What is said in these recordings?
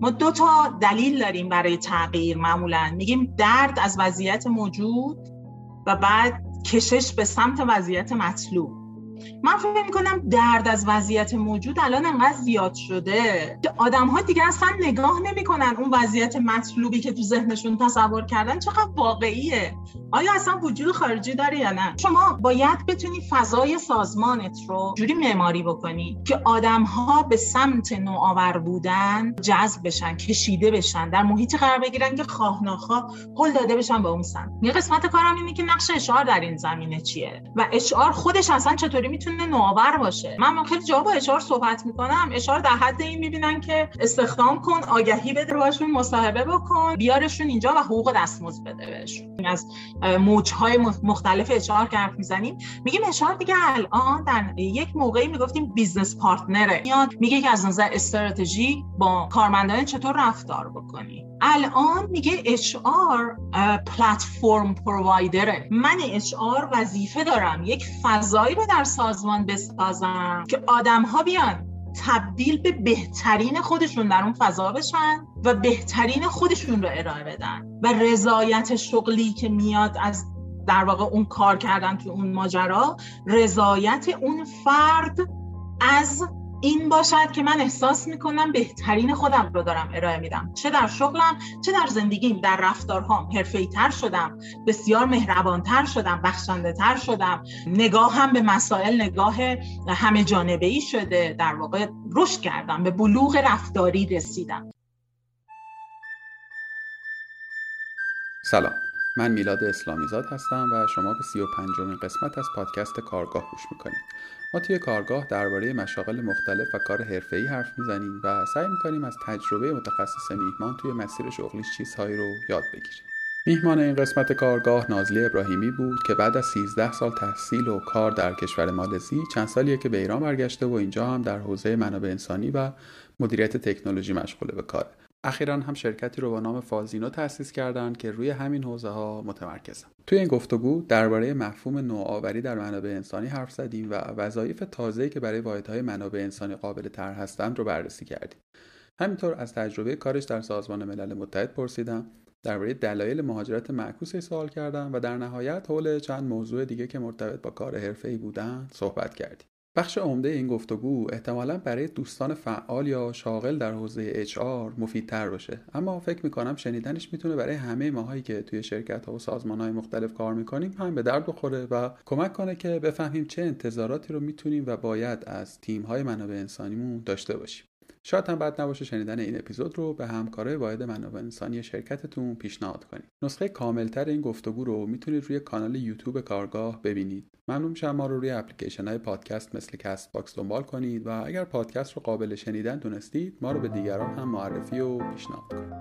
ما دو تا دلیل داریم برای تغییر معمولا. میگیم درد از وضعیت موجود و بعد کشش به سمت وضعیت مطلوب. من فکر می‌کنم درد از وضعیت موجود الان انقدر زیاد شده. که آدم ها دیگه اصلا نگاه نمی‌کنن اون وضعیت مطلوبی که تو ذهنشون تصور کردن چقدر واقعیه. آیا اصلا وجود خارجی داره یا نه؟ شما باید بتونی فضای سازمانت رو جوری معماری بکنی که آدم ها به سمت نوآور بودن جذب بشن کشیده بشن در محیطی قرار بگیرن که خواه ناخواه هل داده بشن به اون سمت. یه قسمت کارم اینه که نقش اشعار در این زمینه چیه و اشعار خودش اصلا چطوری می‌تونه نوآور باشه. من خیلی جا با HR صحبت می‌کنم. HR در حد این می‌بینن که استخدام کن آگهی بده باشون مصاحبه بکن بیارشون اینجا و حقوق دستمزد بده بهشون. از موجهای مختلف HR که می‌زنیم میگیم HR دیگه الان در یک موقعی می‌گفتیم business partner ه. میاد میگه که از نظر استراتژی با کارمندان چطور رفتار بکنی؟ الان میگه HR platform provider ه. من HR وظیفه دارم. یک فضایی رو در سازمان بسازم که آدم ها بیان تبدیل به بهترین خودشون در اون فضا بشن و بهترین خودشون رو ارائه بدن و رضایت شغلی که میاد از در واقع اون کار کردن تو اون ماجرا رضایت اون فرد از این باشد که من احساس می‌کنم بهترین خودم رو دارم ارائه میدم. چه در شغلم چه در زندگیم. در رفتارهام حرفه‌ای تر شدم بسیار مهربانتر شدم بخشنده تر شدم نگاهم به مسائل نگاه همه جانبه ای شده. در واقع رشد کردم به بلوغ رفتاری رسیدم. سلام. من میلاد اسلامیزاد هستم و شما به سی و پنجمین قسمت از پادکست کارگاه گوش می‌کنید. ما توی کارگاه درباره مشاغل مختلف و کار حرفه‌ای حرف می‌زنیم و سعی می‌کنیم از تجربه متخصص میهمان توی مسیر شغلیش چیزهایی رو یاد بگیریم. میهمان این قسمت کارگاه نازلی ابراهیمی بود که بعد از 13 سال تحصیل و کار در کشور مالزی چند سالیه که به ایران برگشته و اینجا هم در حوزه منابع انسانی و مدیریت تکنولوژی مشغوله به کاره. اخیرا هم شرکتی رو با نام فازینو تأسیس کردند که روی همین حوزه ها متمرکزن توی این گفتگو درباره مفهوم نوآوری در منابع انسانی حرف زدیم و وظایف تازه‌ای که برای واحدهای منابع انسانی قابل طرح هستند رو بررسی کردیم. همینطور از تجربه کارش در سازمان ملل متحد پرسیدم درباره دلایل مهاجرت معکوس سوال کردم و در نهایت حول چند موضوع دیگه که مرتبط با کار حرفه‌ای بودن صحبت کردیم. بخش عمده این گفتگو احتمالا برای دوستان فعال یا شاغل در حوزه HR مفیدتر باشه. اما فکر می‌کنم شنیدنش می‌تونه برای همه ماهایی که توی شرکت ها و سازمان های مختلف کار می‌کنیم هم به درد بخوره و کمک کنه که بفهمیم چه انتظاراتی رو می‌تونیم و باید از تیم های منابع انسانیمون داشته باشیم. شاید هم بد نباشه شنیدن این اپیزود رو به همکارای واحد منابع انسانی شرکتتون پیشنهاد کنید. نسخه کاملتر این گفتگو رو می‌تونید روی کانال یوتیوب کارگاه ببینید. ممنون میشم ما رو روی اپلیکیشن های پادکست مثل Castbox دنبال کنید و اگر پادکست رو قابل شنیدن دونستید ما رو به دیگران هم معرفی و پیشنهاد کنید.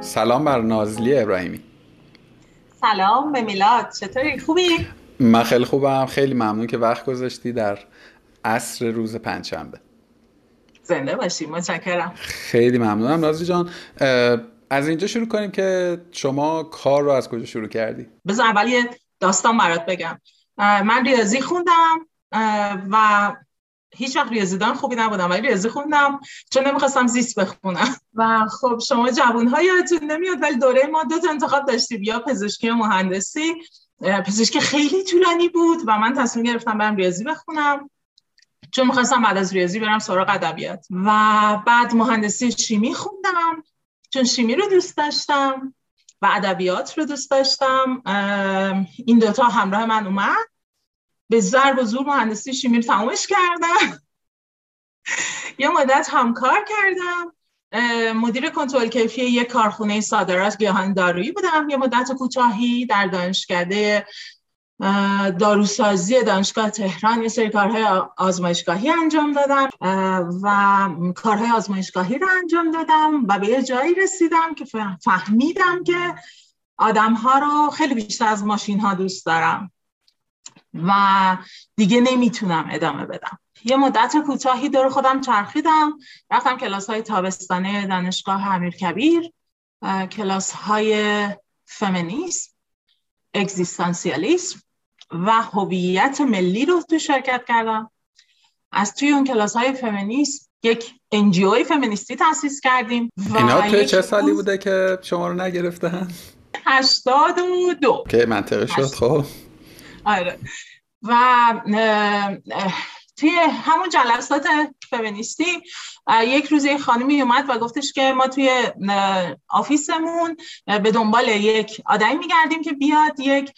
سلام بر نازلی ابراهیمی. سلام به میلاد چطوری؟ خوبی؟ من خیلی خوبم. خیلی ممنون که وقت گذاشتی در عصر روز پنجشنبه. زنده باشی متشکرم. خیلی ممنونم نازی جان. از اینجا شروع کنیم که شما کار رو از کجا شروع کردی؟ بذار اول یه داستان برات بگم. من ریاضی خوندم و هیچ وقت ریاضیدان خوبی نبودم ولی ریاضی خوندم چون نمی‌خواستم زیست بخونم. و خب شما جوان ها یادتون نمیاد ولی دوره ما دو تا انتخاب داشتیم یا پزشکی و مهندسی. پزشکی خیلی طولانی بود و من تصمیم گرفتم برم ریاضی بخونم. چون می‌خواستم بعد از ریاضی برم سراغ ادبیات. و بعد مهندسی شیمی خوندم چون شیمی رو دوست داشتم و ادبیات رو دوست داشتم این دوتا همراه من اومد. به ضرب و زور مهندسی شیمی رو تمامش کردم. یه مدت همکار کردم. مدیر کنترل کیفی یک کارخونه صادرات گیاهان دارویی بودم. یه مدت کوتاهی در دانشکده داروسازی دانشگاه تهران یه سری کارهای آزمایشگاهی انجام دادم. و کارهای آزمایشگاهی رو انجام دادم و به یه جایی رسیدم که فهمیدم که آدم ها رو خیلی بیشتر از ماشین ها دوست دارم و دیگه نمی‌تونم ادامه بدم. یه مدت کوتاهی دور خودم چرخیدم رفتم کلاس های تابستانه دانشگاه امیر کبیر کلاس های فمینیسم اگزیستانسیالیسم و هویت ملی رو تو شرکت کردم از توی اون کلاس های فمینیسم یک انجیوی فمینیستی تاسیس کردیم و اینا توی چه سالی بوده که شما رو نگرفتن؟ هشتاد و دو. که منطقه شد خب. آره. و توی همون جلسات فمینیستی یک روز یک خانمی اومد و گفتش که ما توی آفیسمون به دنبال یک آدمی میگردیم که بیاد یک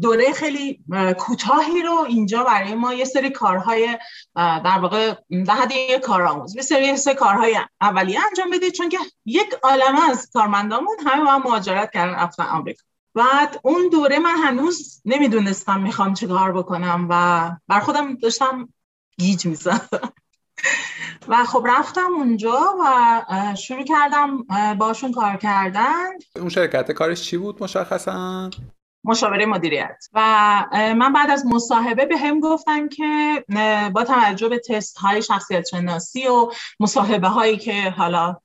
دوره خیلی کوتاهی رو اینجا برای ما یه سری کارهای در واقع در حد یک کارآموز یه سری کارهای اولیه انجام بده چون که یک عالمه از کارمندامون همه با مهاجرت کردن رفتن آمریکا. بعد اون دوره من هنوز نمی‌دونستم می‌خوام چه کار بکنم و بر خودم داشتم گیج می‌زدم. و خب رفتم اونجا و شروع کردم باشون کار کردن. اون شرکت کارش چی بود مشخصا؟ مشاوره مدیریت. و من بعد از مصاحبه به هم گفتن که با توجه به تست های شخصیت شناسی و مصاحبه هایی که حالا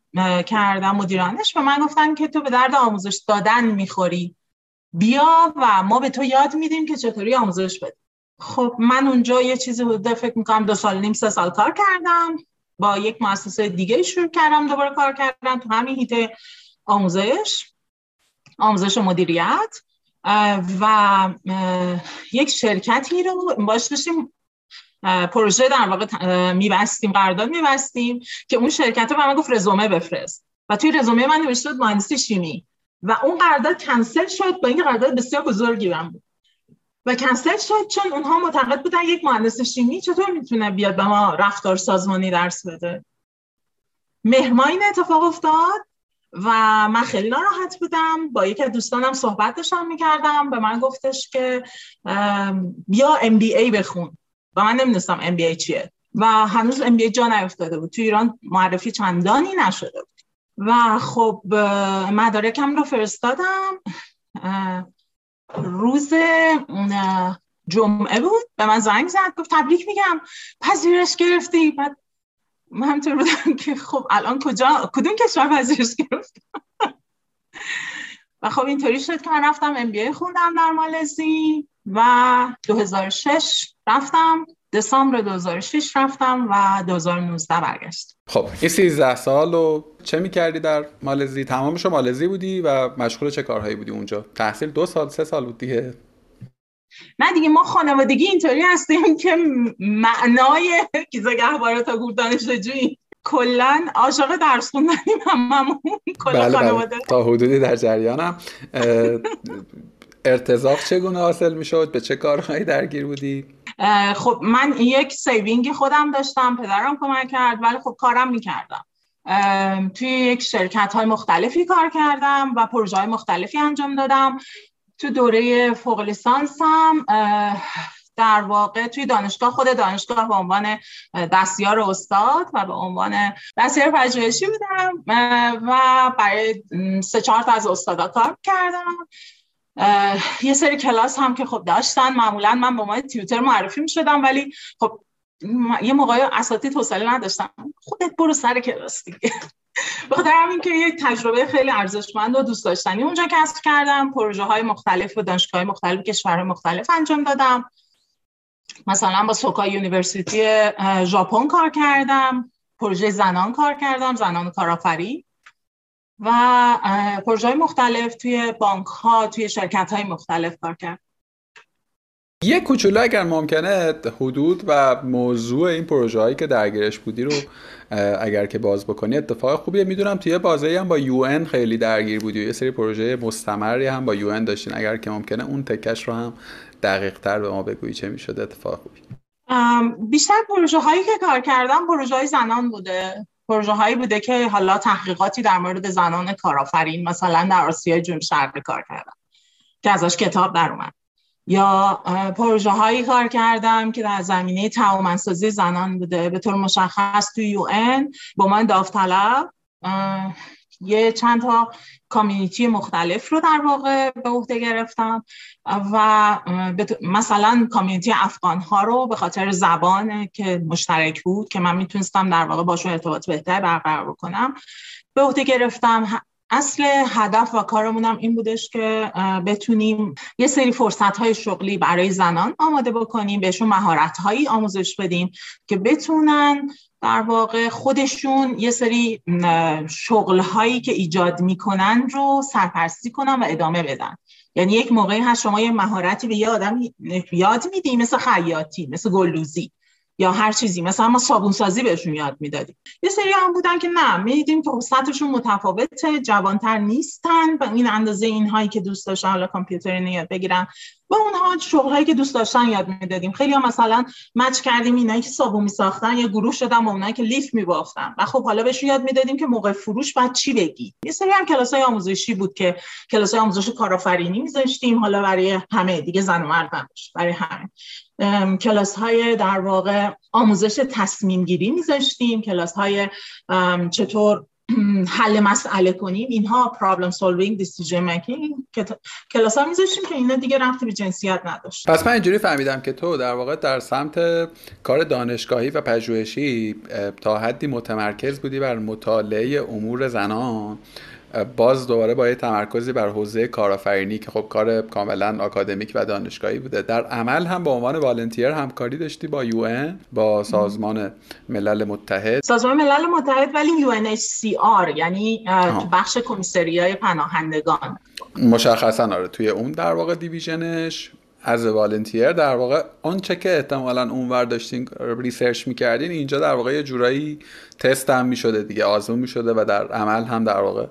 کردم مدیرانش به من گفتن که تو به درد آموزش دادن می‌خوری. بیا و ما به تو یاد میدیم که چطوری آموزش بدی. خب من اونجا یه چیزی بوده فکر می‌کنم دو سال نیم سه سال کار کردم. با یک مؤسسه دیگه شروع کردم دوباره کار کردم. تو همین هیته آموزش آموزش و مدیریت و یک شرکتی رو باش داشتیم. پروژه در واقع میبستیم قرارداد میبستیم که اون شرکت رو به من گفت رزومه بفرست. و توی رزومه من نوشته بود مهندسی شیمی. و اون قرارداد کنسل شد با این قرارداد بسیار بزرگی من بود. و کنسل شد چون اونها معتقد بودن یک مهندس شیمی چطور می‌تونه بیاد به ما رفتار سازمانی درس بده. مهر این اتفاق افتاد و من خیلی ناراحت بودم. با یکی از دوستانم صحبت داشتم می‌کردم. به من گفتش که بیا ام بی ای بخون. و من نمی‌دونستم ام بی ای چیه. و هنوز ام بی ای جا نیفتاده بود. تو ایران معرفی چندانی نشده بود. و خب مدارکم رو فرستادم. روز جمعه بود. به من زنگ زد گفت تبریک میگم. پذیرش گرفتی. بعد من همطور بودم که خب الان کجا؟ کدوم کشور پذیرش گرفت؟ و خب اینطوری شد که من رفتم ام بی خوندم در مالزی و 2006 رفتم. دسامبر 2006 رفتم و 2019 برگشت خب این 13 سال و چه می‌کردی در مالزی؟ تمامش مالزی بودی و مشغول چه کارهایی بودی اونجا؟ تحصیل دو سال سه سال بود دیگه. نه دیگه ما خانوادگی اینطوری هستیم که معنای کیزا گهبارا تا گور دانشجویی کلا عاشق درس خوندنیم هممون. کلا بله, بله. خانواده. تا حدودی در جریانم. ارتزاق چگونه حاصل می‌شد؟ به چه کارهایی درگیر بودی؟ خب من یک سیوینگی خودم داشتم پدرم کمک کرد ولی خب کارم می‌کردم. توی یک شرکت های مختلفی کار کردم و پروژه های مختلفی انجام دادم. تو دوره فوق لیسانسم در واقع توی دانشگاه خود دانشگاه به عنوان دستیار استاد و به عنوان دستیار پژوهشی بودم و برای سه چهار تا از استادا کار کردم. یه سری کلاس هم که خب داشتن. معمولا من به عنوان tutor معرفی می شدم ولی خب یه موقعی اساتید حوصله نداشتم خودت برو سر کلاس دیگه. بخاطر همین که یک تجربه خیلی ارزشمند و دوست داشتنی اونجا کسب کردم. پروژه های مختلف و دانشگاه مختلف کشورهای مختلف انجام دادم. مثلا با Soka University ژاپن کار کردم. پروژه زنان کار کردم زنان کارآفرین. و پروژه مختلف توی بانک ها توی شرکت های مختلف کار کرد. یه کوچولو اگر ممکنه حدود و موضوع این پروژه هایی که درگیرش بودی رو اگر که باز بکنی اتفاق خوبیه. می‌دونم توی بازه هم با یو خیلی درگیر بودی و یه سری پروژه مستمری هم با یو داشتین. اگر که ممکنه اون تکش رو هم دقیق تر به ما بگویی چه می‌شده اتفاق خوبی. بیشتر پروژه هایی که کار کردم پروژه های زنان بوده. پروژه هایی بوده که حالا تحقیقاتی در مورد زنان کارآفرین مثلا در آسیای جنوب شرقی کار کردم که ازش کتاب در اومد. یا پروژه هایی کار کردم که در زمینه توامنسازی زنان بوده. به طور مشخص تو یو ان با من داوطلب یه چند تا کامیونیتی مختلف رو در واقع به عهده گرفتم. و مثلا کامیونیتی افغان ها رو به خاطر زبان که مشترک بود که من می‌تونستم در واقع باشون ارتباط بهتر برقرار بکنم به عهده گرفتم. اصل هدف و کارمونم این بودش که بتونیم یه سری فرصت های شغلی برای زنان آماده بکنیم بهشون مهارت هایی آموزش بدیم که بتونن در واقع خودشون یه سری شغل هایی که ایجاد می‌کنن رو سرپرستی کنن و ادامه بدن. یعنی یک موقعی هست شما یه مهارتی به یه آدم یاد میدی مثل خیاطی مثل گلدوزی یا هر چیزی مثلا ما صابون سازی بهشون یاد می‌دادیم یه سری هم بودن که نه می‌دیدیم سطحشون متفاوته جوانتر نیستن و این اندازه اینهایی که دوست داشتن حالا کامپیوتر یاد بگیرن. و اونها شغل هایی که دوست داشتن یاد می‌دادیم. خیلی هم مثلا مچ کردیم اینایی که صابون میساختن یه گروه شدن با اونایی که لیف میبافتن و خب حالا بهشون یاد می‌دادیم که موقع فروش بعد چی بگی؟ یه سری هم کلاس های آموزشی بود که کلاس های آموزش کارآفرینی میذاشتیم. حالا برای همه دیگه زن و مرد برای همه. کلاس های در واقع آموزش تصمیم گیری میذاشتیم. کلاس های چطور حل مسئله کنیم. اینها problem solving decision making کلاس ها میذاشتیم که اینا دیگه ربطی به جنسیت نداشت. پس من اینجوری فهمیدم که تو در واقع در سمت کار دانشگاهی و پژوهشی تا حدی متمرکز بودی بر مطالعه امور زنان. باز دوباره با یه تمرکزی بر حوزه کارآفرینی که خب کار کاملا آکادمیک و دانشگاهی بوده. در عمل هم به عنوان volunteer همکاری داشتی با یو با سازمان ملل متحد. سازمان ملل متحد ولی UNHCR یعنی تو بخش کمیسریای پناهندگان. مشخصا آره توی اون در واقع division ش. از volunteer در واقع آنچه که احتمالا اونور داشتین research می‌کردین اینجا در واقع یه جورایی تست هم می‌شده دیگه آزمون می‌شده و در عمل هم در واقع.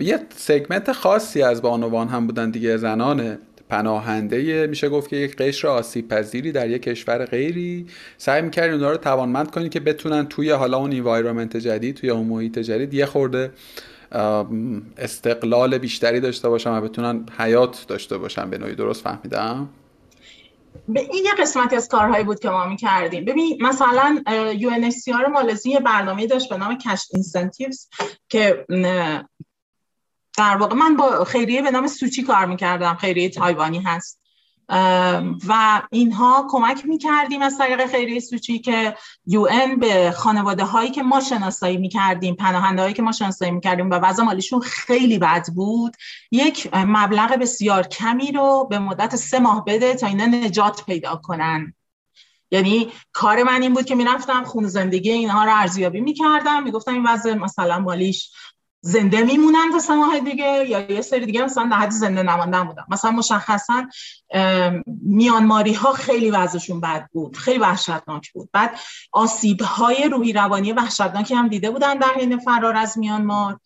یه segment خاصی از بانوان هم بودن دیگه زنان پناهنده. میشه گفت که یک قشر آسیب پذیری در یک کشور غیری. سعی می‌کردین اونها رو توانمند کنید که بتونن توی حالا اون environment جدید توی اون محیط جدید یه خورده استقلال بیشتری داشته باشن و بتونن حیات داشته باشن به نوعی درست فهمیدم؟ ببین یه قسمتی از کارهایی بود که ما می کردیم ببین مثلا UNHCR مالزی یه برنامه داشت به نام cash incentives که در واقع من با خیریه به نام سوچی کار می‌کردم. خیریه تایوانی هست. و اینها کمک می‌کردیم از طریق خیریه سوچی که یو به خانواده هایی که ما شناسایی می‌کردیم پناهنده هایی که ما شناسایی می‌کردیم و وضع مالیشون خیلی بد بود یک مبلغ بسیار کمی رو به مدت سه ماه بده تا اینا نجات پیدا کنن. یعنی کار من این بود که می‌رفتم خون زندگی اینها رو ارزیابی می‌کردم می‌گفتم این وضع مثلا مالیش زنده میمونن تا ماه دیگه یا یه سری دیگه مثلا در زنده نماندن بودن. مثلا مشخصا میانماری ها خیلی وضعشون بد بود خیلی وحشتناک بود. بعد آسیب های روحی روانی وحشتناکی هم دیده بودن در حین فرار از میانمار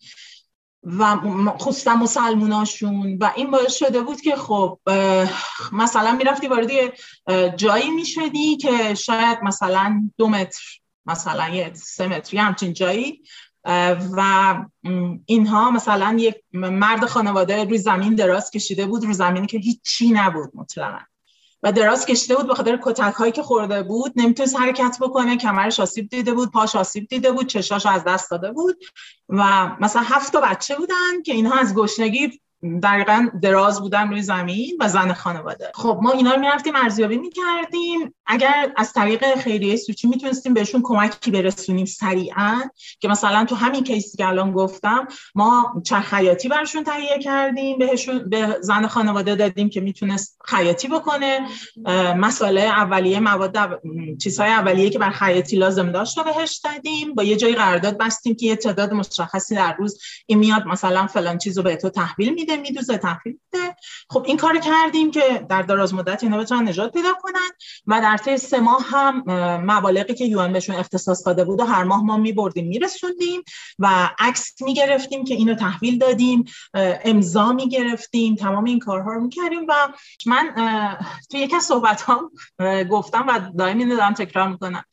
و خصوصا مسلموناشون و این باعث شده بود که خب مثلا می‌رفتی وارد جایی می‌شدی که شاید مثلا دو متر مثلا یه سه متر همچین جایی و اینها مثلا یک مرد خانواده روی زمین دراز کشیده بود روی زمینی که هیچی نبود مطلقا. و دراز کشیده بود به خاطر کتک هایی که خورده بود نمی‌تونست حرکت بکنه کمرش آسیب دیده بود پاش آسیب دیده بود چشاش از دست داده بود. و مثلا هفت تا بچه بودن که اینها از گشنگی دقیقا دراز بودن روی زمین و زن خانواده. خب ما اینا رو می‌رفتیم ارزیابی می‌کردیم. اگر از طریق خیریه سوچی می‌تونستیم بهشون کمکی برسونیم سریعا که مثلا تو همین کیسی که الان گفتم ما چرخ خیاطی برشون تهیه کردیم بهشون به زن خانواده دادیم که می‌تونست خیاطی بکنه. مسئله اولیه مواد چیزهای اولیه که بر خیاطی لازم داشت رو بهش دادیم. با یه جای قرارداد بستیم که یه تعداد مشخصی در روز این میاد مثلا فلان چیزو به تو تحویل میده. میدوزه تحویل میده. خب این کار کردیم که در دراز مدت اینا بتونن نجات پیدا کنن و در طی سه ماه هم مبالغی که یوان بهشون اختصاص داده بود و هر ماه ما میبردیم میرسوندیم و عکس می‌گرفتیم که اینو تحویل دادیم امضا می‌گرفتیم تمام این کارها رو می‌کردیم و من تو یکی از صحبت ها گفتم و دائم اینو دارم تکرار می‌کنم.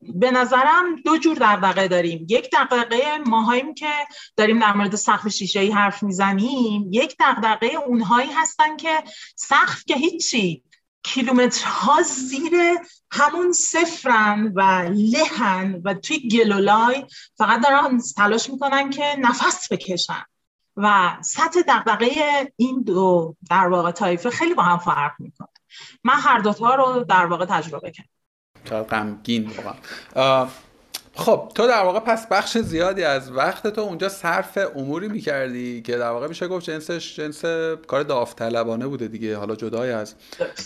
به نظرم دو جور دغدغه داریم. یک دغدغه ماهاییم که داریم در مورد سقف شیشه ای حرف می‌زنیم یک دغدغه اونهایی هستن که سقف که هیچی کیلومترها زیر همون صفرن و لهن و توی گلولای فقط دارن تلاش می‌کنن که نفس بکشن. و سطح دقدقه این دو در واقع تایفه خیلی با هم فرق می‌کنه. من هر دوتا رو در واقع تجربه کردم. غمگین واقعا خب تو در واقع پس بخش زیادی از وقت تو اونجا صرف اموری می‌کردی که در واقع میشه گفت جنسش جنس کار داوطلبانه بوده دیگه. حالا جدای از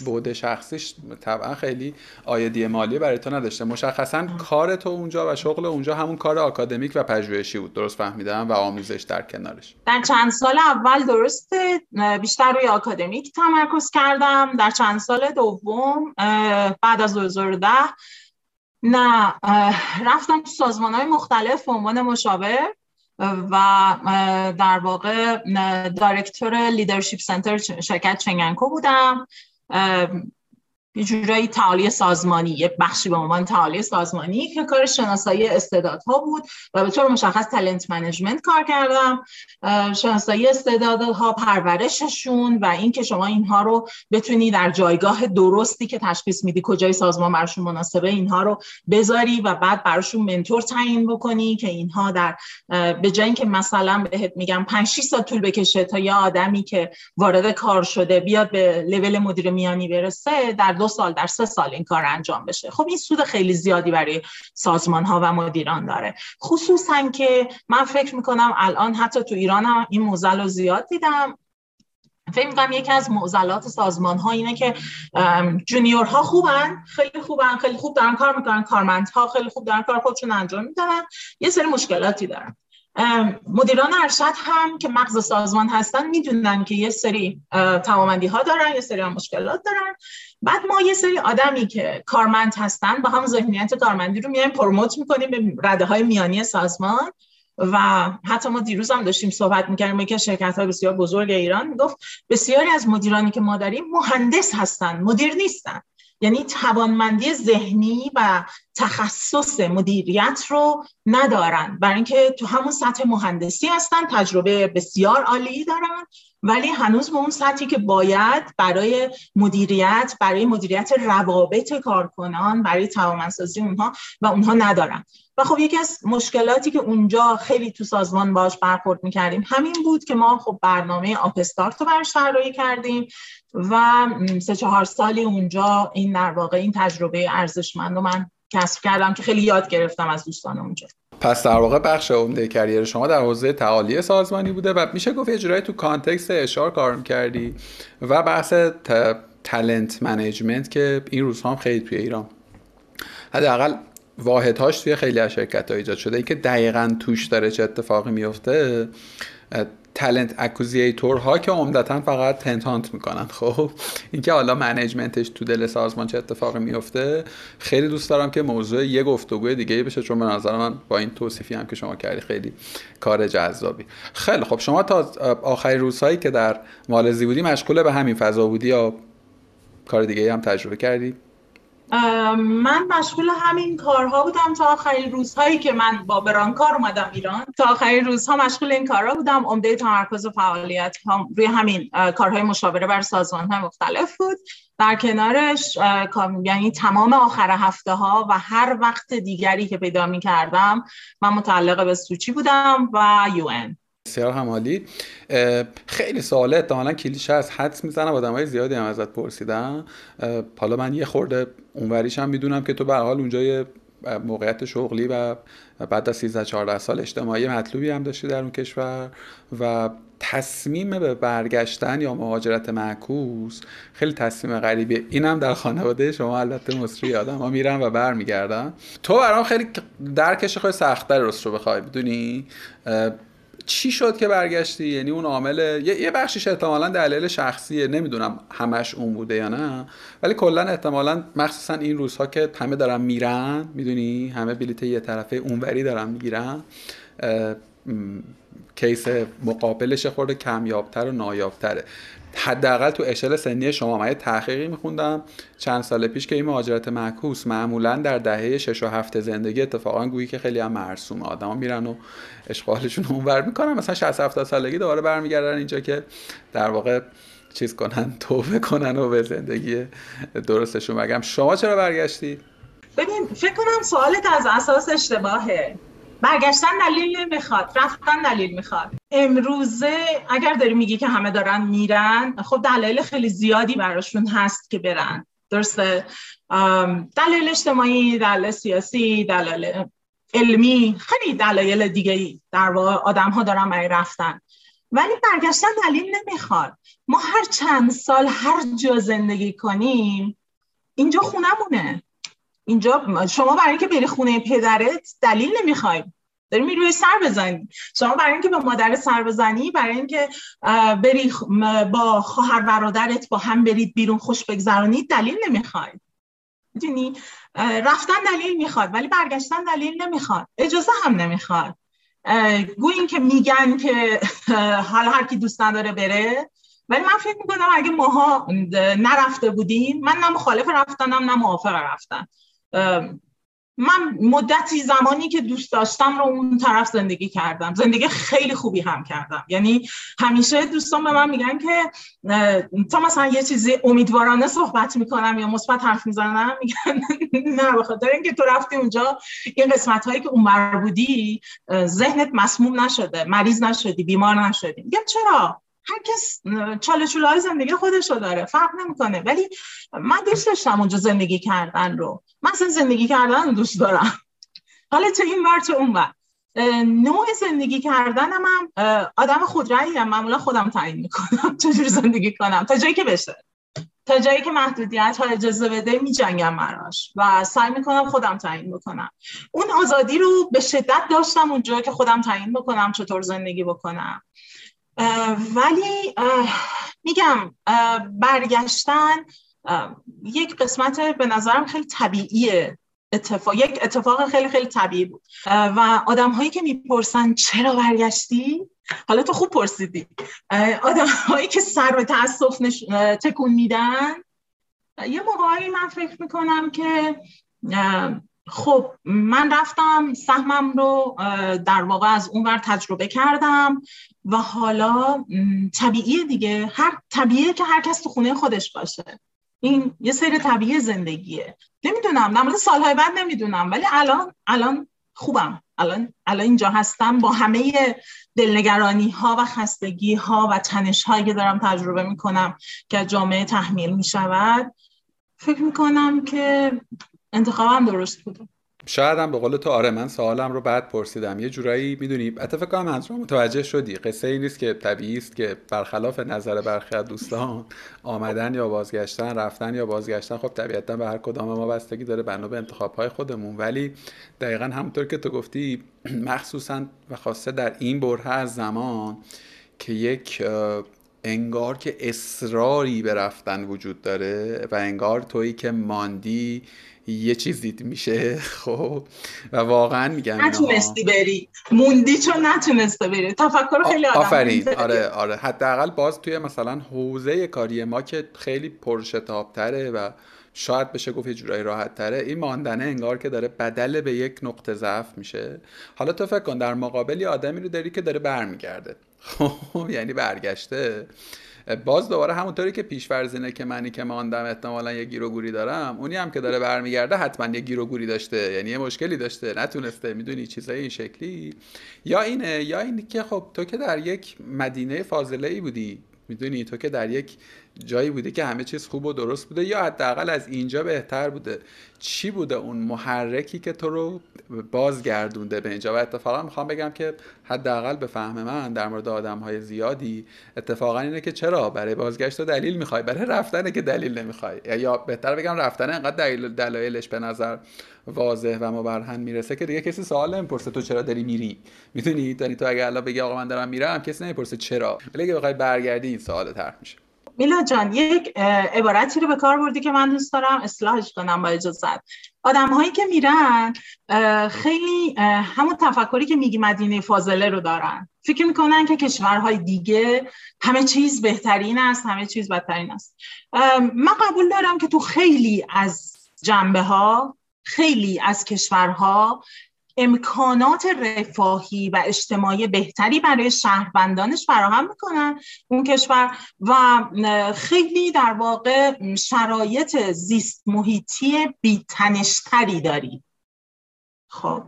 بوده شخصیش طبعا خیلی آیدی مالی برای تو نداشته. مشخصا کار تو اونجا و شغل اونجا همون کار آکادمیک و پژوهشی بود. درست فهمیدم؟ و آموزش در کنارش. در چند سال اول درسته بیشتر روی آکادمیک تمرکز کردم. در چند سال دوم بعد از 2010 نه رفتم تو سازمان های مختلف به عنوان مشاور و در واقع director leadership center شرکت چنگنکو بودم. یه جورایی تعالی سازمانی یه بخشی به عنوان تعالی سازمانی که کار شناسایی استعدادها بود و به طور مشخص talent management کار کردم. شناسایی استعدادها پرورششون و اینکه شما اینها رو بتونی در جایگاه درستی که تشخیص میدی کجای سازمان براشون مناسبه اینها رو بذاری و بعد براشون منتور تعیین بکنی که اینها در به جای اینکه مثلا بهت میگم 5 6 سال طول بکشه تا یه آدمی که وارد کار شده بیاد به لول مدیر میانی برسه در دو سال در سه سال این کار انجام بشه. خب این سود خیلی زیادی برای سازمان ها و مدیران داره. خصوصا که من فکر می‌کنم الان حتی تو ایران هم این موزل رو زیاد دیدم. فکر می‌کنم یکی از معضلات سازمان ها اینه که جونیورها خوبن خیلی خوبن خیلی خوب دارن کار می‌کنن کارمندها خیلی خوب دارن کار خودشون انجام میدن. یه سری مشکلاتی دارن. مدیران ارشد هم که مغز سازمان هستن می‌دونن که یه سری توامندی ها دارن یه سری مشکلات دارن. بعد ما یه سری آدمی که کارمند هستن با هم ذهنیت کارمندی رو میایم پروموت می‌کنیم به رده های میانی سازمان و حتی ما دیروز هم داشتیم صحبت می‌کردیم که شرکت های بسیار بزرگ ایران می‌گفت بسیاری از مدیرانی که ما داریم مهندس هستن مدیر نیستن. یعنی توانمندی ذهنی و تخصص مدیریت رو ندارن. برای اینکه تو همون سطح مهندسی هستن تجربه بسیار عالی دارن ولی هنوز به اون سطحی که باید برای مدیریت برای مدیریت روابط کارکنان برای توانمندسازی اونها و اونها ندارن و خب یکی از مشکلاتی که اونجا خیلی تو سازمان باش برخورد می‌کردیم همین بود که ما خب برنامه آپستارت رو برش طراحی کردیم و سه چهار سالی اونجا این در واقع این تجربه ارزشمند رو من کسب کردم که خیلی یاد گرفتم از دوستان اونجا. پس در واقع بخش عمده career شما در حوزه تعالی سازمانی بوده و میشه گفت یه تو context HR کار کردی و بحث talent management که این روزها هم خیلی توی ایران حداقل واحدهاش توی خیلی از شرکت ها ایجاد شده. اینکه دقیقا توش داره چه اتفاقی میفته تلنت اکوزیتور ها که عمدتا فقط تنتانت می‌کنن. خب اینکه حالا منیجمنتش تو دل سازمان چه اتفاقی میفته خیلی دوست دارم که موضوع یه گفتگوی دیگه بشه چون به نظر من با این توصیفی هم که شما کردی خیلی کار جذابی. خیلی خب شما تا آخرین روزهایی که در مالزی بودی مشغول به همین فضا بودی یا کار دیگه هم تجربه کردی؟ من مشغول همین کارها بودم تا آخرین روزهایی که من با برانکار اومدم ایران. تا آخرین روزها مشغول این کارها بودم. عمده تمرکز و فعالیت هم روی همین کارهای مشاوره بر سازمان های مختلف بود. در کنارش یعنی تمام آخر هفته ها و هر وقت دیگری که پیدا می کردم من متعلق به سوچی بودم و یو بسیار همالی. خیلی سواله. احتمالا کلیشه از حدس می‌زنم. آدم های زیادی هم ازت پرسیدن. حالا من یه خورده اونوریش هم می‌دونم که تو به حال اونجا یه موقعیت شغلی و بعد از 13 14 سال اجتماعی مطلوبی هم داشتی در اون کشور و تصمیم به برگشتن یا مهاجرت معکوس خیلی تصمیم غریبیه. اینم در خانواده شما البته مصری آدم ها میرن و برمیگردن. تو برام خیلی درکش خیلی سختتر رو بخوای بدونی چی شد که برگشتی؟ یعنی اون عامل یه بخشش احتمالا دلیل شخصیه. نمی‌دونم همش اون بوده یا نه. ولی کلا احتمالا مخصوصا این روزها که همه دارن میرن می‌دونی؟ همه بلیت یه طرفه اونوری دارن می‌گیرن. کیس مقابلش خورده کمیابتر و نایابتره. حداقل تو اشل سنی شما من تحقیقی میخوندم چند سال پیش که این مهاجرت معکوس معمولا در دهه 6 و 7 زندگی اتفاقا گویی که خیلی هم مرسوم آدما میرن و اشغالشون اونور می‌کنن. مثلا 60 70 سالگی دوباره برمیگردن اینجا که در واقع چیز کنن توبه کنن و به زندگی درستشون. بگم شما چرا برگشتی؟ ببین فکر کنم سوالت از اساس اشتباهه. برگشتن دلیل می‌خواد رفتن دلیل می‌خواد. امروزه اگر داری میگی که همه دارن میرن خب دلایل خیلی زیادی براشون هست که برن. درسته؟ دلیل اجتماعی دلیل سیاسی دلیل علمی خیلی دلایل دیگه ای در واقع آدم ها دارن برای رفتن. ولی برگشتن دلیل نمی‌خواد. ما هر چند سال هر جا زندگی کنیم اینجا خونمونه. اینجا شما برای اینکه بری خونه پدرت دلیل نمی‌خوای. داری میری روی سر بزنی. شما برای اینکه به مادر سر بزنی برای اینکه بری با خواهر برادرت با هم برید بیرون خوش بگذرانید دلیل نمی‌خواید می‌دونی؟ رفتن دلیل می‌خواد ولی برگشتن دلیل نمی‌خواد. اجازه هم نمی‌خواد. گویین که میگن که حالا هر کی دوست نداره بره. ولی من فکر می‌کنم اگه ماها نرفته بودیم من نه مخالف رفتنم نه موافق رفتن. من مدتی زمانی که دوست داشتم رو اون طرف زندگی کردم. زندگی خیلی خوبی هم کردم. یعنی همیشه دوستان به من میگن که تا مثلا یه چیزی امیدوارانه صحبت می‌کنم یا مثبت حرف می‌زنم میگن نه بخاطر اینکه تو رفتی اونجا این قسمت هایی که اونور بودی ذهنت مسموم نشده مریض نشدی بیمار نشدی. میگم چرا؟ هر کس چاله های زندگی خودش رو داره فرق نمی‌کنه. ولی من دوست داشتم اونجا زندگی کردن رو. من اصلا زندگی کردن رو دوست دارم. حالا تو این ور تو اون ور. نوع زندگی کردنم هم آدم خودرأیی هم معمولا خودم تعیین می‌کنم. چجور زندگی کنم؟ تا جایی که بشه. تا جایی که محدودیت ها اجازه بده می جنگم مراش و سعی می‌کنم خودم تعیین بکنم. اون آزادی رو به شدت داشتم اونجا که خودم تعیین بکنم چطور زندگی بکنم. ولی میگم برگشتن یک قسمت به نظرم خیلی طبیعیه اتفاق یک اتفاق خیلی خیلی طبیعی بود. و آدم هایی که می‌پرسن چرا برگشتی؟ حالا تو خوب پرسیدی. آدم هایی که سر به تاسف نش... تکون میدن. یه موقعی من فکر می‌کنم که خب من رفتم سهمم رو در واقع از اونور تجربه کردم و حالا طبیعیه دیگه. هر طبیعیه که هر کس تو خونه خودش باشه. این یه سری طبیعی زندگیه. نمی‌دونم در مورد سالهای بعد نمی‌دونم ولی الان الان خوبم. الان الان اینجا هستم با همه دلنگرانی ها و خستگی ها و تنش هایی که دارم تجربه می‌کنم که جامعه تحمیل می‌شود فکر می‌کنم که انتخابم درست بوده. شاید هم به قول تو آره من سوالم رو بعد پرسیدم. یه جورایی می‌دونی اتفاقا کنم منظورم متوجه شدی. قصه ای نیست که طبیعی است که برخلاف نظر برخی از دوستان آمدن یا بازگشتن رفتن یا بازگشتن خب طبیعتا به هر کدام ما بستگی داره بنا به انتخاب های خودمون. ولی دقیقا همونطور که تو گفتی مخصوصا و خاصه در این بره از زمان که یک انگار که اصراری به رفتن وجود داره و انگار تویی که ماندی یه چیز دید میشه. خب. و واقعا میگم نتونستی بری. موندی چون نتونسته بری. تفکر خیلی آدم آفرین. آره آره. حداقل باز توی مثلا حوزه کاری ما که خیلی پرشتابتره و شاید بشه گفت یه جورایی راحت تره این ماندنه انگار که داره بدل به یک نقطه ضعف میشه. حالا تو فکر کن در مقابل آدمی رو داری که داره برمیگرده. خب یعنی برگشته. باز دوباره همونطوری که پیش اینه که منی که ماندم احتمالا یه گیر و گوری دارم اونی هم که داره برمیگرده حتما یه گیر و گوری داشته یعنی یه مشکلی داشته نتونسته می‌دونی چیزای این شکلی. یا اینه یا اینی که خب تو که در یک مدینه فاضله ای بودی می‌دونی تو که در یک جایی بوده که همه چیز خوب و درست بوده یا حداقل از اینجا بهتر بوده؟ چی بوده اون محرکی که تو رو بازگردونده به اینجا؟ و اتفاقا می‌خوام بگم که حداقل به فهم من در مورد آدم های زیادی اتفاقا اینه که چرا برای بازگشت دلیل می‌خوای؟ برای رفتنه که دلیل نمی‌خوای. یا بهتر بگم رفتن انقدر دلیل دلایلش به نظر واضح و مبرهن می‌رسه که دیگه کسی سوال نمی‌پرسه تو چرا داری میری؟ می‌دونی؟ تو اگه الان بگی آقا من دارم میرم کسی نمی‌پرسه چرا. ولی اگه بخوای برگردی این سوال طرح میشه. میلا جان یک عبارتی رو به کار بردی که من دوست دارم. اصلاحش کنم با اجازت. آدم هایی که میرن خیلی همون تفکری که میگی مدینه فاضله رو دارن. فکر می‌کنن که کشورهای دیگه همه چیز بهترین است همه چیز بدترین است. من قبول دارم که تو خیلی از جنبه ها خیلی از کشورها امکانات رفاهی و اجتماعی بهتری برای شهروندانش فراهم می‌کنن اون کشور و خیلی در واقع شرایط زیست محیطی بیتنشتری داری. خب.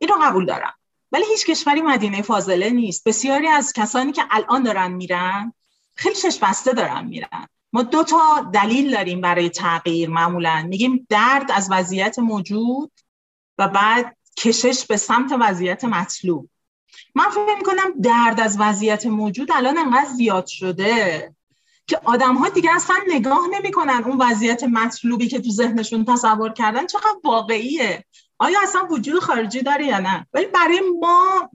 این رو قبول دارم. ولی هیچ کشوری مدینه فاضله نیست. بسیاری از کسانی که الان دارن میرن خیلی شش بسته دارن میرن. ما دو تا دلیل داریم برای تغییر معمولا. میگیم درد از وضعیت موجود و بعد کشش به سمت وضعیت مطلوب. من فکر می‌کنم درد از وضعیت موجود الان انقدر زیاد شده که آدم ها دیگه اصلا نگاه نمی‌کنن اون وضعیت مطلوبی که تو ذهنشون تصور کردن چقدر واقعیه. آیا اصلا وجود خارجی داره یا نه؟ ولی برای ما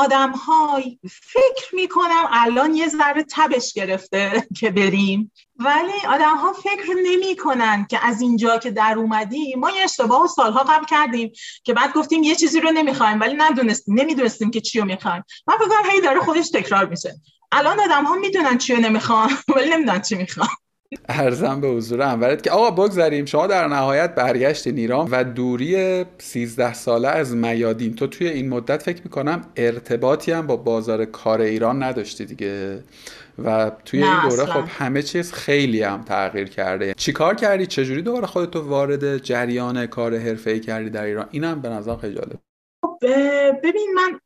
آدم های فکر می‌کنم الان یه ذره تبش گرفته که بریم. ولی آدم ها فکر نمی کنن که از اینجا که در اومدیم ما یه اشتباه و سالها قبل کردیم که بعد گفتیم یه چیزی رو نمی‌خوایم ولی ندونستیم نمی‌دونستیم که چی رو می‌خوایم. من فکر هی داره خودش تکرار میشه. الان آدم ها می‌دونن چی رو نمی‌خوان ولی نمی‌دونن چی می‌خوان. ارزم به حضور انورت که آقا بگذاریم شما در نهایت برگشتین ایران و دوری 13 ساله از میادین. تو توی این مدت فکر می‌کنم ارتباطی هم با بازار کار ایران نداشتی دیگه. و توی این دوره خب همه چیز خیلی هم تغییر کرده. چیکار کردی؟ چجوری دوباره خودتو وارد جریان کار حرفه‌ای کردی در ایران؟ اینم به نظرم خیلی جالب. خب، ببین من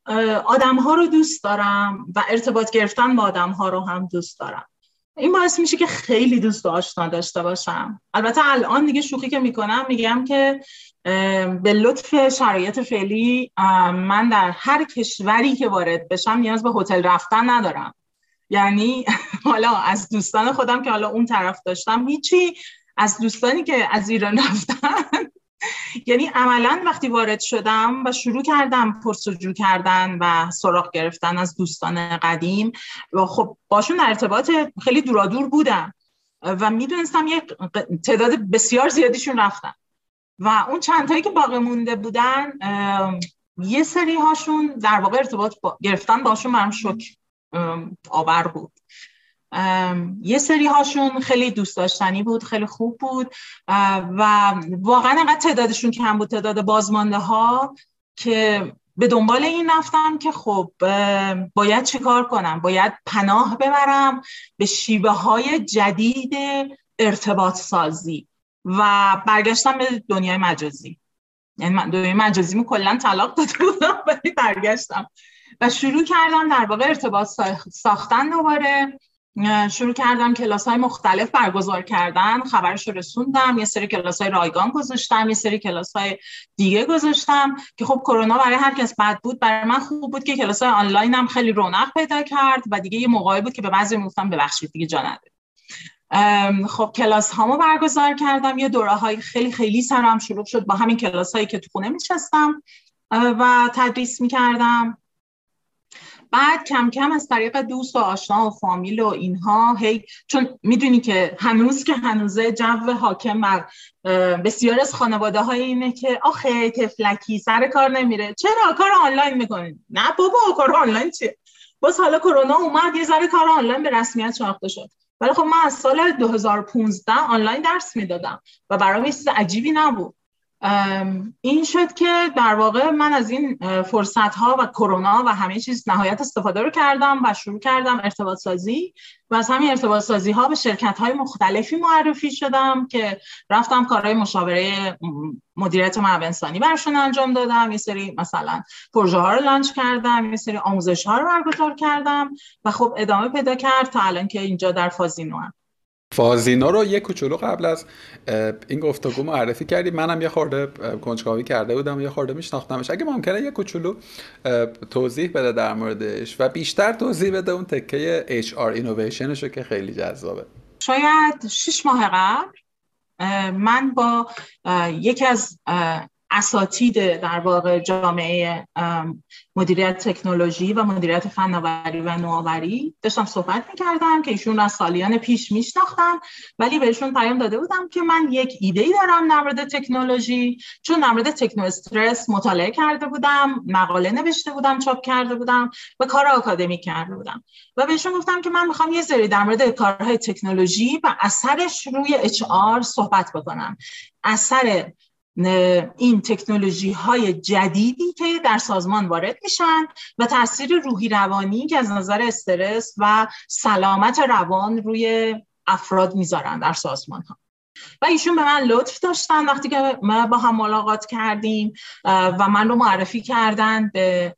آدم ها رو دوست دارم و ارتباط گرفتن با آدم ها رو هم دوست دارم. این باعث میشه که خیلی دوست آشنا داشته باشم. البته الان دیگه شوخی که می‌کنم میگم که به لطف شرایط فعلی من در هر کشوری که وارد بشم نیاز به هتل رفتن ندارم. یعنی حالا از دوستان خودم که حالا اون طرف داشتم هیچی از دوستانی که از ایران رفتن یعنی عملا وقتی وارد شدم و شروع کردم پرسجو کردن و سراغ گرفتن از دوستان قدیم و خب باشون ارتباط خیلی دورادور بودم و می‌دونستم یک تعداد بسیار زیادیشون رفتن. و اون چند تایی که باقی مونده بودن یه سری هاشون در واقع ارتباط گرفتن باشون برام شک آور بود. یه سری هاشون خیلی دوست داشتنی بود خیلی خوب بود. و واقعا انقدر تعدادشون کم بود تعداد بازمانده ها که به دنبال این رفتم که خب باید چیکار کنم؟ باید پناه ببرم به شیوه های جدید ارتباط سازی و برگشتم به دنیای مجازی. یعنی من دنیای مجازی می کلا طلاق داده بودم ولی برگشتم. و شروع کردم در واقع ارتباط ساختن دوباره. شروع کردم کلاس های مختلف برگزار کردن خبرش رسوندم یه سری کلاس های رایگان گذاشتم یه سری کلاس های دیگه گذاشتم که خب کرونا برای هر کس بد بود برای من خوب بود که کلاس های آنلاین هم خیلی رونق پیدا کرد و دیگه یه موقعی بود که به بعضی می‌گفتم ببخشید دیگه جا نداره خب کلاس هامو برگزار کردم یه دوره های خیلی خیلی سرم شروع شد با همین کلاس هایی که تو خونه میشستم و تدریس می‌کردم. بعد کم کم از طریق دوست و آشنا و فامیل و اینها هی چون می‌دونی که هنوز که هنوزه جو حاکم بر بسیار از خانواده های اینه که آخه تفلکی سر کار نمیره. چرا؟ کار آنلاین می‌کنید نه بابا کار آنلاین چیه؟ باز حالا کرونا اومد یه ذره کار آنلاین به رسمیت شناخته شد. ولی خب من از سال 2015 آنلاین درس می‌دادم و برام چیز عجیبی نبود. این شد که در واقع من از این فرصت ها و کرونا و همه چیز نهایت استفاده رو کردم و شروع کردم ارتباط سازی و از همین ارتباط سازی ها به شرکت های مختلفی معرفی شدم که رفتم کارهای مشاوره مدیریت منابع انسانی برشون انجام دادم یه سری مثلا پروژه ها رو لانچ کردم یه سری آموزش ها رو برگزار کردم و خب ادامه پیدا کرد تا الان که اینجا در فازینو هم. فازینا رو یه کوچولو قبل از این گفتگو معرفی کردیم منم یه خورده کنجکاوی کرده بودم یه خورده میشناختمش. اگه ممکنه یه کوچولو توضیح بده در موردش و بیشتر توضیح بده اون تکه HR innovationش رو که خیلی جذابه. شاید شش ماه قبل من با یکی از اساتید در واقع جامعه مدیریت تکنولوژی و مدیریت فناوری و نوآوری داشتم صحبت می‌کردم که ایشون از سالیان پیش میشناختم ولی بهشون پیام داده بودم که من یک ایده ای دارم در مورد تکنولوژی. چون در مورد تکنو استرس مطالعه کرده بودم مقاله نوشته بودم چاپ کرده بودم و کار آکادمی کرده بودم. و بهشون گفتم که من می‌خوام یه سری در مورد کارهای تکنولوژی و اثرش روی اچ صحبت بکنم. اثر این تکنولوژی های جدیدی که در سازمان وارد میشن و تاثیر روحی روانی که از نظر استرس و سلامت روان روی افراد می‌ذارن در سازمان ها و ایشون به من لطف داشتن وقتی که ما با هم ملاقات کردیم و من رو معرفی کردن به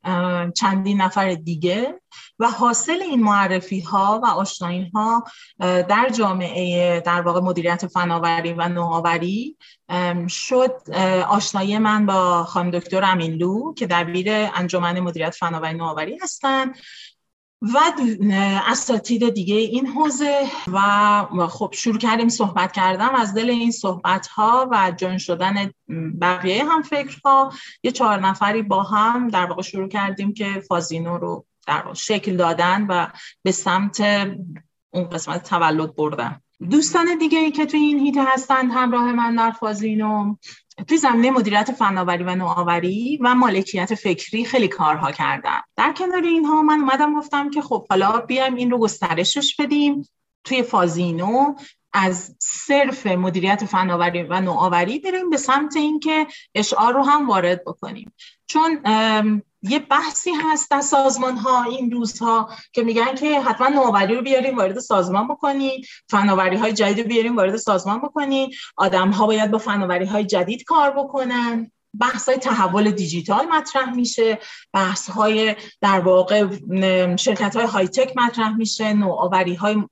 چندین نفر دیگه. و حاصل این معرفی ها و آشنایی ها در جامعه در واقع مدیریت فناوری و نوآوری شد آشنایی من با خانم دکتر امینلو که دبیر انجمن مدیریت فناوری نوآوری هستند و اساتید دیگه این حوزه و خب شروع کردیم صحبت کردم از دل این صحبت ها و جون شدن بقیه هم فکرها یه چهار نفری با هم در واقع شروع کردیم که فازینو رو در شکل دادن و به سمت اون قسمت تولد بردن. دوستان دیگه ای که توی این هیته هستند همراه من در فازینو توی زمینه مدیریت فناوری و نوآوری و مالکیت فکری خیلی کارها کردم در کنار اینها من اومدم گفتم که خب حالا بیایم این رو گسترشش بدیم. توی فازینو از صرف مدیریت فناوری و نوآوری بریم به سمت اینکه اشعار رو هم وارد بکنیم. چون یه بحثی هست در سازمان ها این روزها که میگن که حتما نوآوری رو بیاریم وارد سازمان بکنید فناوری های جدید رو بیاریم وارد سازمان بکنید آدم ها باید با فناوری های جدید کار بکنن. بحث های تحول دیجیتال مطرح میشه بحث های در واقع شرکت های های تک مطرح میشه نوآوری های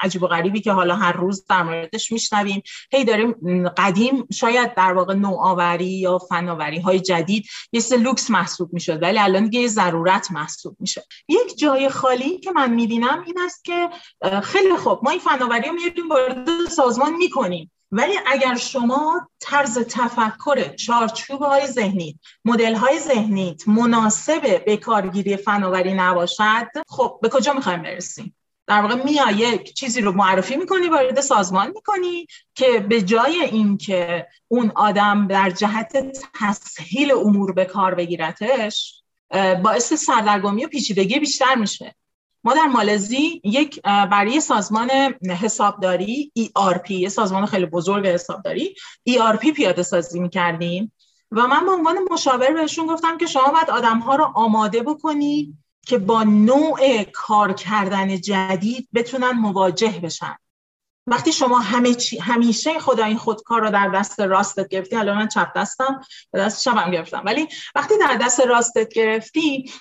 عجیب و غریبی که حالا هر روز در موردش میشنویم. هی داریم قدیم شاید در واقع نوآوری یا فناوری های جدید یه لوکس محسوب می‌شد ولی الان دیگه ضرورت محسوب میشه. یک جای خالی که من می‌بینم این است که خیلی خوب ما این فناوری رو میاریم وارد سازمان می‌کنیم. ولی اگر شما طرز تفکر چارچوب های ذهنی مدل های ذهنیت مناسب به کارگیری فناوری نباشد خب به کجا می‌خوایم برسیم؟ در واقع میای یک چیزی رو معرفی می‌کنی وارد سازمان می‌کنی که به جای اینکه اون آدم در جهت تسهیل امور به کار بگیرتش باعث سردرگمی و پیچیدگی بیشتر میشه. ما در مالزی یک برای سازمان حسابداری ERP یه سازمان خیلی بزرگ حسابداری ERP پیاده سازی می کردیم و من به عنوان مشاور بهشون گفتم که شما باید آدم ها رو آماده بکنی که با نوع کار کردن جدید بتونن مواجه بشن. وقتی شما همه چی همیشه خدا این خودکار رو در دست راستت گرفتی حالا من چپ دستم به دست چپم گرفتم. ولی وقتی در دست راستت گرفتی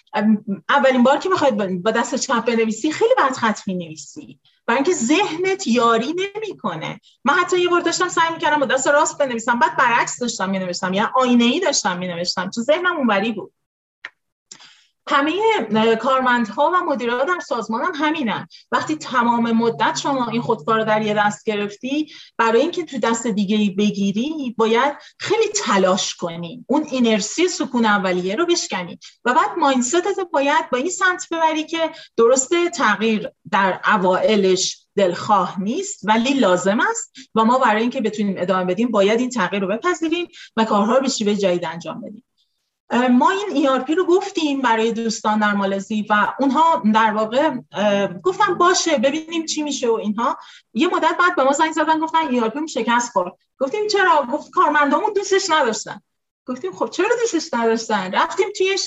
اولین بار که می‌خواید با دست چپ بنویسی خیلی بد خط می‌نویسی. برای اینکه ذهنت یاری نمی‌کنه. من حتی یه بار داشتم سعی می‌کردم با دست راست بنویسم بعد برعکس داشتم مینوشتم یا آینه ای داشتم مینوشتم. تو ذهنم اونوری بود. همه کارمندها و مدیران در سازمان هم همینن. وقتی تمام مدت شما این خودکار رو در یه دست گرفتی برای اینکه تو دست دیگه بگیری باید خیلی تلاش کنی. اون اینرسی سکون اولیه رو بشکنی. و بعد ماینستت باید با این سمت ببری که درسته تغییر در اوائلش دلخواه نیست ولی لازم است و ما برای اینکه بتونیم ادامه بدیم باید این تغییر رو بپذیریم و کارها رو به شیوه جدید انجام بدیم. ما این ERP رو گفتیم برای دوستان در مالزی و اونها در واقع گفتن باشه ببینیم چی میشه و اینها. یه مدت بعد به ما زنگ زدن گفتن ERP شکست خورد. گفتیم چرا؟ گفت کارمندامون دوستش نداشتن. گفتیم خب چرا دوستش نداشتن؟ رفتیم توی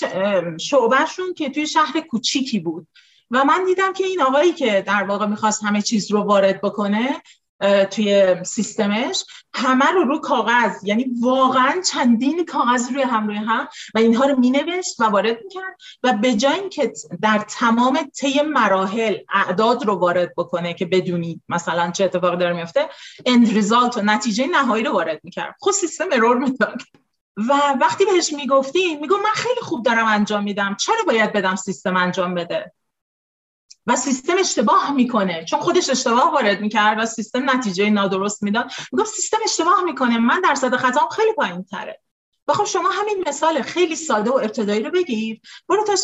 شعبهشون که توی شهر کوچیکی بود. و من دیدم که این آقایی که در واقع می‌خواست همه چیز رو وارد بکنه توی سیستمش همه رو رو کاغذ. یعنی واقعا چندین کاغذ روی هم روی هم و اینها رو مینوشت و وارد می‌کرد و به جای اینکه در تمام طی مراحل اعداد رو وارد بکنه که بدونید مثلا چه اتفاقی داره میفته اند ریزالت و نتیجه نهایی رو وارد می‌کرد. خود سیستم ارور می‌داد. و وقتی بهش می‌گفتی میگم من خیلی خوب دارم انجام میدم. چرا باید بدم سیستم انجام بده؟ و سیستم اشتباه می‌کنه. چون خودش اشتباه وارد می‌کرد و سیستم نتیجه نادرست می‌داد. میگم سیستم اشتباه می‌کنه. من درصد خطام خیلی پایین تره و خب شما همین مثال خیلی ساده و ابتدایی رو بگیر. برو تا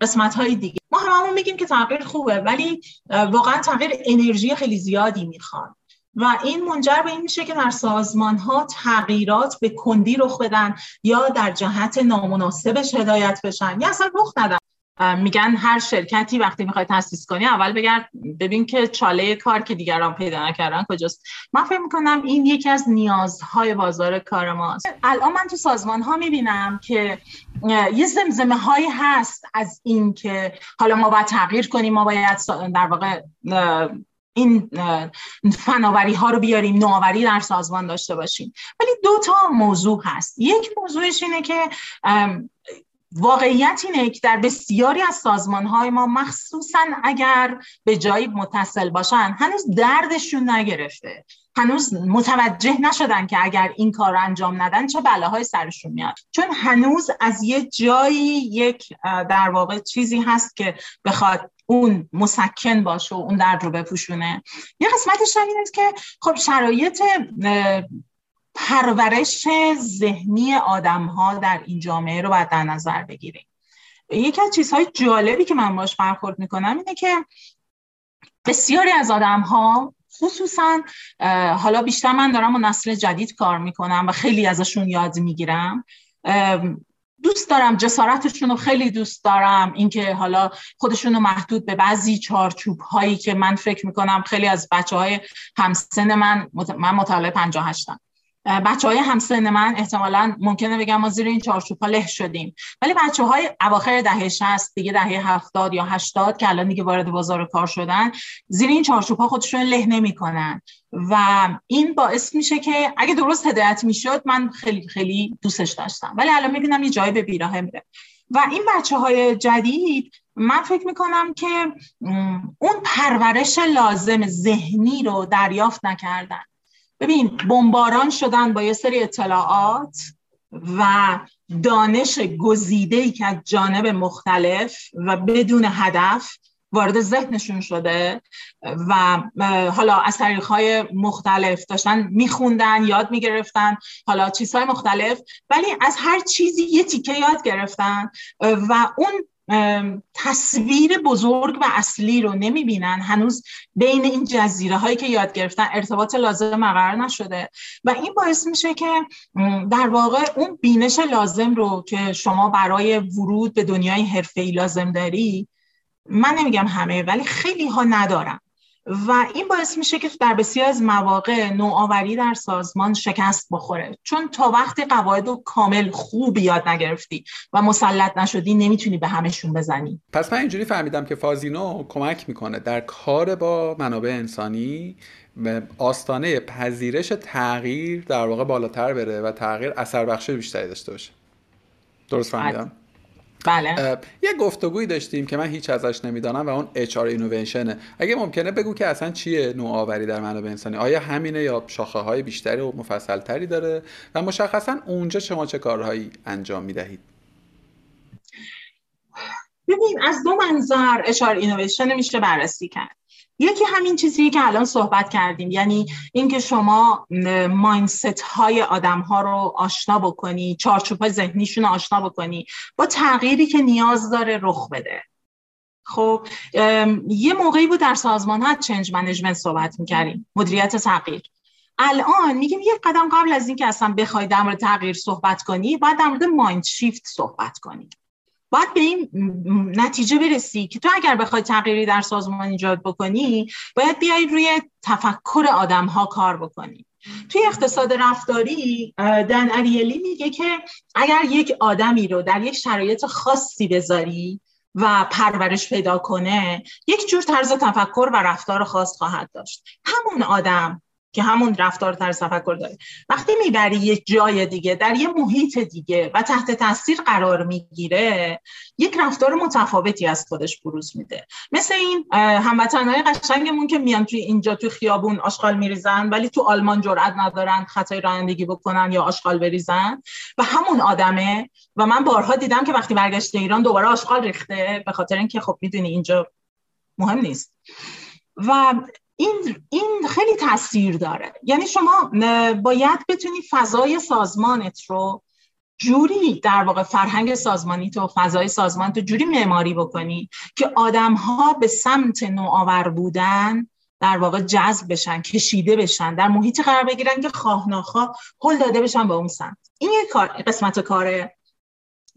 قسمت های دیگه. ما هممون میگیم که تغییر خوبه ولی واقعا تغییر انرژی خیلی زیادی می‌خواد و این منجر به این میشه که در سازمان ها تغییرات به کندی رخ بدن یا در جهت نامناسبش هدایت بشن. یا اصلا رخ ندن. میگن هر شرکتی وقتی می‌خوای تاسیس کنی اول بگرد ببین که چاله کار که دیگران پیدا نکردن کجاست. من فکر می‌کنم این یکی از نیازهای بازار کار ماست. الان من تو سازمان ها می‌بینم که یه زمزمه هایی هست از این که حالا ما باید تغییر کنیم ما باید در واقع این فناوری ها رو بیاریم نوآوری در سازمان داشته باشیم. ولی دو تا موضوع هست. یک موضوعش اینه که واقعیت اینه که در بسیاری از سازمان های ما مخصوصا اگر به جایی متصل باشن هنوز دردشون نگرفته. هنوز متوجه نشدن که اگر این کار رو انجام ندن چه بلاهای سرشون میاد. چون هنوز از یه جایی یک در واقع چیزی هست که بخواد اون مسکن باشه و اون درد رو بپوشونه. یه قسمتش این است که خب شرایط پرورش ذهنی آدم ها در این جامعه رو باید در نظر بگیریم. یکی از چیزهای جالبی که من باش برخورد می‌کنم اینه که بسیاری از آدم ها خصوصا حالا بیشتر من دارم با نسل جدید کار می‌کنم و خیلی ازشون یاد می‌گیرم دوست دارم جسارتشون رو خیلی دوست دارم اینکه حالا خودشون رو محدود به بعضی چارچوب هایی که من فکر می‌کنم خیلی از بچه های همسن من من مطالعه 58 بچه های همسن من احتمالا ممکنه بگم ما زیر این چارچوب له شدیم. ولی بچه های اواخر دهه 60 دیگه دهه 70 یا 80 که الان دیگه وارد بازار کار شدن زیر این چارچوب ها خودشون له نمی‌کنن. و این باعث میشه که اگه درست هدایت می‌شد من خیلی خیلی دوستش داشتم. ولی الان می‌بینم یه جایی به بیراهه میره. و این بچه های جدید من فکر می‌کنم که اون پرورش لازم ذهنی رو دریافت نکردن. ببین بمباران شدن با یه سری اطلاعات و دانش گزیده ای که از جانب مختلف و بدون هدف وارد ذهنشون شده و حالا از طریقهای مختلف داشتن میخوندن یاد می‌گرفتن حالا چیزهای مختلف ولی از هر چیزی یه تیکه یاد گرفتن و اون تصویر بزرگ و اصلی رو نمی‌بینن. هنوز بین این جزیره هایی که یاد گرفتن ارتباط لازم قرار نشده. و این باعث میشه که در واقع اون بینش لازم رو که شما برای ورود به دنیای حرفه‌ای لازم داری من نمیگم همه ولی خیلی ها ندارم و این باعث میشه که در بسیار از مواقع نوآوری در سازمان شکست بخوره. چون تا وقتی قواعد و کامل خوب یاد نگرفتی و مسلط نشدی نمی‌تونی به همشون بزنی. پس من اینجوری فهمیدم که فازینو کمک می‌کنه در کار با منابع انسانی آستانه پذیرش تغییر در واقع بالاتر بره و تغییر اثر بخش بیشتری داشته باشه. درست فهمیدم؟ بله. یه گفتگویی داشتیم که من هیچ ازش نمی‌دانم و اون HR اینویشنه. اگه ممکنه بگو که اصلا چیه نوآوری در منابع انسانی؟ آیا همینه یا شاخه های بیشتری و مفصل تری داره؟ و مشخصا اونجا شما چه کارهایی انجام می‌دهید؟ ببین از دو منظر HR اینویشن میشه بررسی کرد. یکی همین چیزی که الان صحبت کردیم یعنی اینکه شما ماینست های آدم ها رو آشنا بکنی چارچوب های ذهنیشون رو آشنا بکنی با تغییری که نیاز داره رخ بده. خب یه موقعی بود در سازمان ها چنج منیجمنت صحبت می‌کردیم مدیریت تغییر. الان میگیم یه قدم قبل از اینکه اصلا بخوای در مورد تغییر صحبت کنی باید در مورد مایند شیفت صحبت کنی. باید به این نتیجه برسی که تو اگر بخوای تغییری در سازمان ایجاد بکنی باید بیای روی تفکر آدم ها کار بکنی. توی اقتصاد رفتاری دن اریلی میگه که اگر یک آدمی رو در یک شرایط خاصی بذاری و پرورش پیدا کنه یک جور طرز تفکر و رفتار خاص خواهد داشت. همون آدم که همون رفتار طرز تفکر داره. وقتی می‌بری یه جای دیگه در یه محیط دیگه و تحت تاثیر قرار می‌گیره یک رفتار متفاوتی از خودش بروز میده. مثل این هموطنهای قشنگمون که میان توی اینجا توی خیابون آشغال میریزن ولی تو آلمان جرئت ندارن خطای رانندگی بکنن یا آشغال بریزن. و همون آدمه و من بارها دیدم که وقتی برگشته ایران دوباره آشغال ریخته به خاطر اینکه خب می‌دونی اینجا مهم نیست. و این, این خیلی تاثیر داره. یعنی شما باید بتونی فضای سازمانت رو جوری در واقع فرهنگ سازمانی تو فضای سازمان تو جوری معماری بکنی که آدم ها به سمت نوآور بودن در واقع جذب بشن کشیده بشن در محیطی قرار بگیرن که خواه ناخواه هل داده بشن به اون سمت. این یه کار قسمت کاره.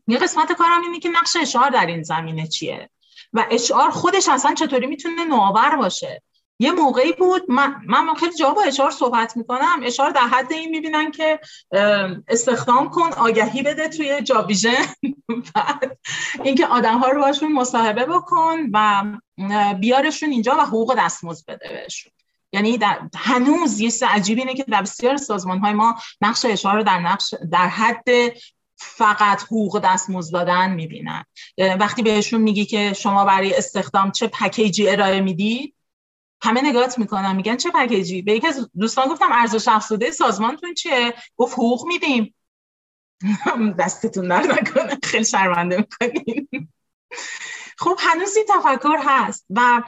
یه قسمت کارم اینه که نقش اشعار در این زمینه چیه؟ و اشعار خودش اصلا چطوری می‌تونه نوآور باشه؟ یه موقعی بود من, من خیلی جا با اشار صحبت می‌کنم. اشار در حد این می‌بینن که استخدام کن آگهی بده توی جابیژن بعد اینکه آدم ها رو باشون مصاحبه بکن و بیارشون اینجا و حقوق دستمزد بده بهشون. یعنی در هنوز یه عجیب اینه که در بسیار سازمان های ما نقش اشاره رو در نقش در حد فقط حقوق دستمزد دادن می‌بینن. وقتی بهشون میگی که شما برای استخدام چه پکیجی ارائه می‌دید همه نگات می‌کنن میگن چه پکیجی به یکی از دوستان گفتم ارزش افزوده سازمانتون چیه؟ گفت حقوق میدیم. دستتون درد نکنه خیلی شرمنده می‌کنیم خب هنوز این تفکر هست و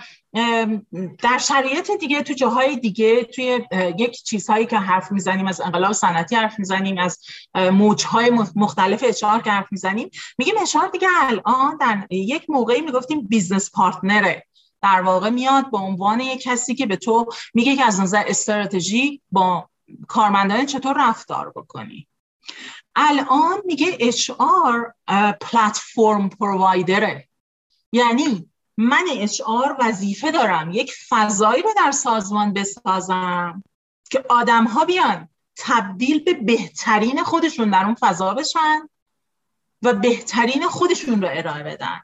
در شرایط دیگه تو جاهای دیگه توی یک چیزهایی که حرف می‌زنیم از انقلاب صنعتی حرف می‌زنیم از موجهای مختلف HR که حرف می‌زنیم میگیم HR دیگه الان در یک موقعی می‌گفتیم business partner ه در واقع میاد به عنوان یک کسی که به تو میگه که از نظر استراتژی با کارمندان چطور رفتار بکنی. الان میگه HR پلتفرم پرووایدره. یعنی من HR وظیفه دارم یک فضایی رو در سازمان بسازم که آدم ها بیان تبدیل به بهترین خودشون در اون فضا بشن و بهترین خودشون رو ارائه بدن.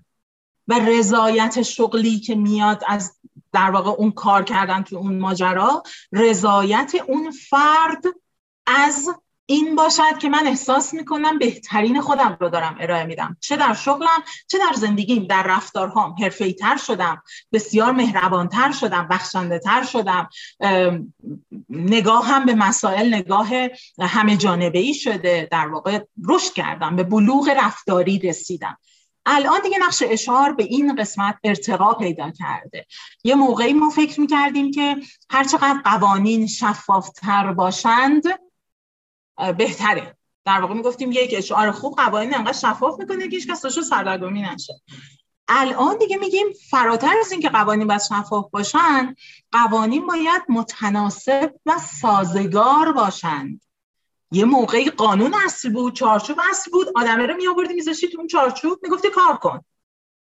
و رضایت شغلی که میاد از در واقع اون کار کردن تو اون ماجرا رضایت اون فرد از این باشد که من احساس می‌کنم بهترین خودم رو دارم ارائه میدم. چه در شغلم چه در زندگیم. در رفتارهام حرفه‌ای تر شدم بسیار مهربانتر شدم بخشنده تر شدم نگاهم به مسائل نگاه همه جانبه ای شده. در واقع رشد کردم به بلوغ رفتاری رسیدم. الان دیگه نقش اشار به این قسمت ارتقا پیدا کرده. یه موقعی ما فکر می‌کردیم که هرچقدر قوانین شفافتر باشند بهتره. در واقع می‌گفتیم یک اشعار خوب قوانین انقدر شفاف می‌کنه که هیچ کس سردرگمی نشه. الان دیگه میگیم فراتر از اینکه قوانین باید شفاف باشن قوانین باید متناسب و سازگار باشند. یه موقعی قانون اصل بود چارچوب اصل بود آدمه رو میآوردی میذاشتی تو اون چارچوب می‌گفتی کار کن.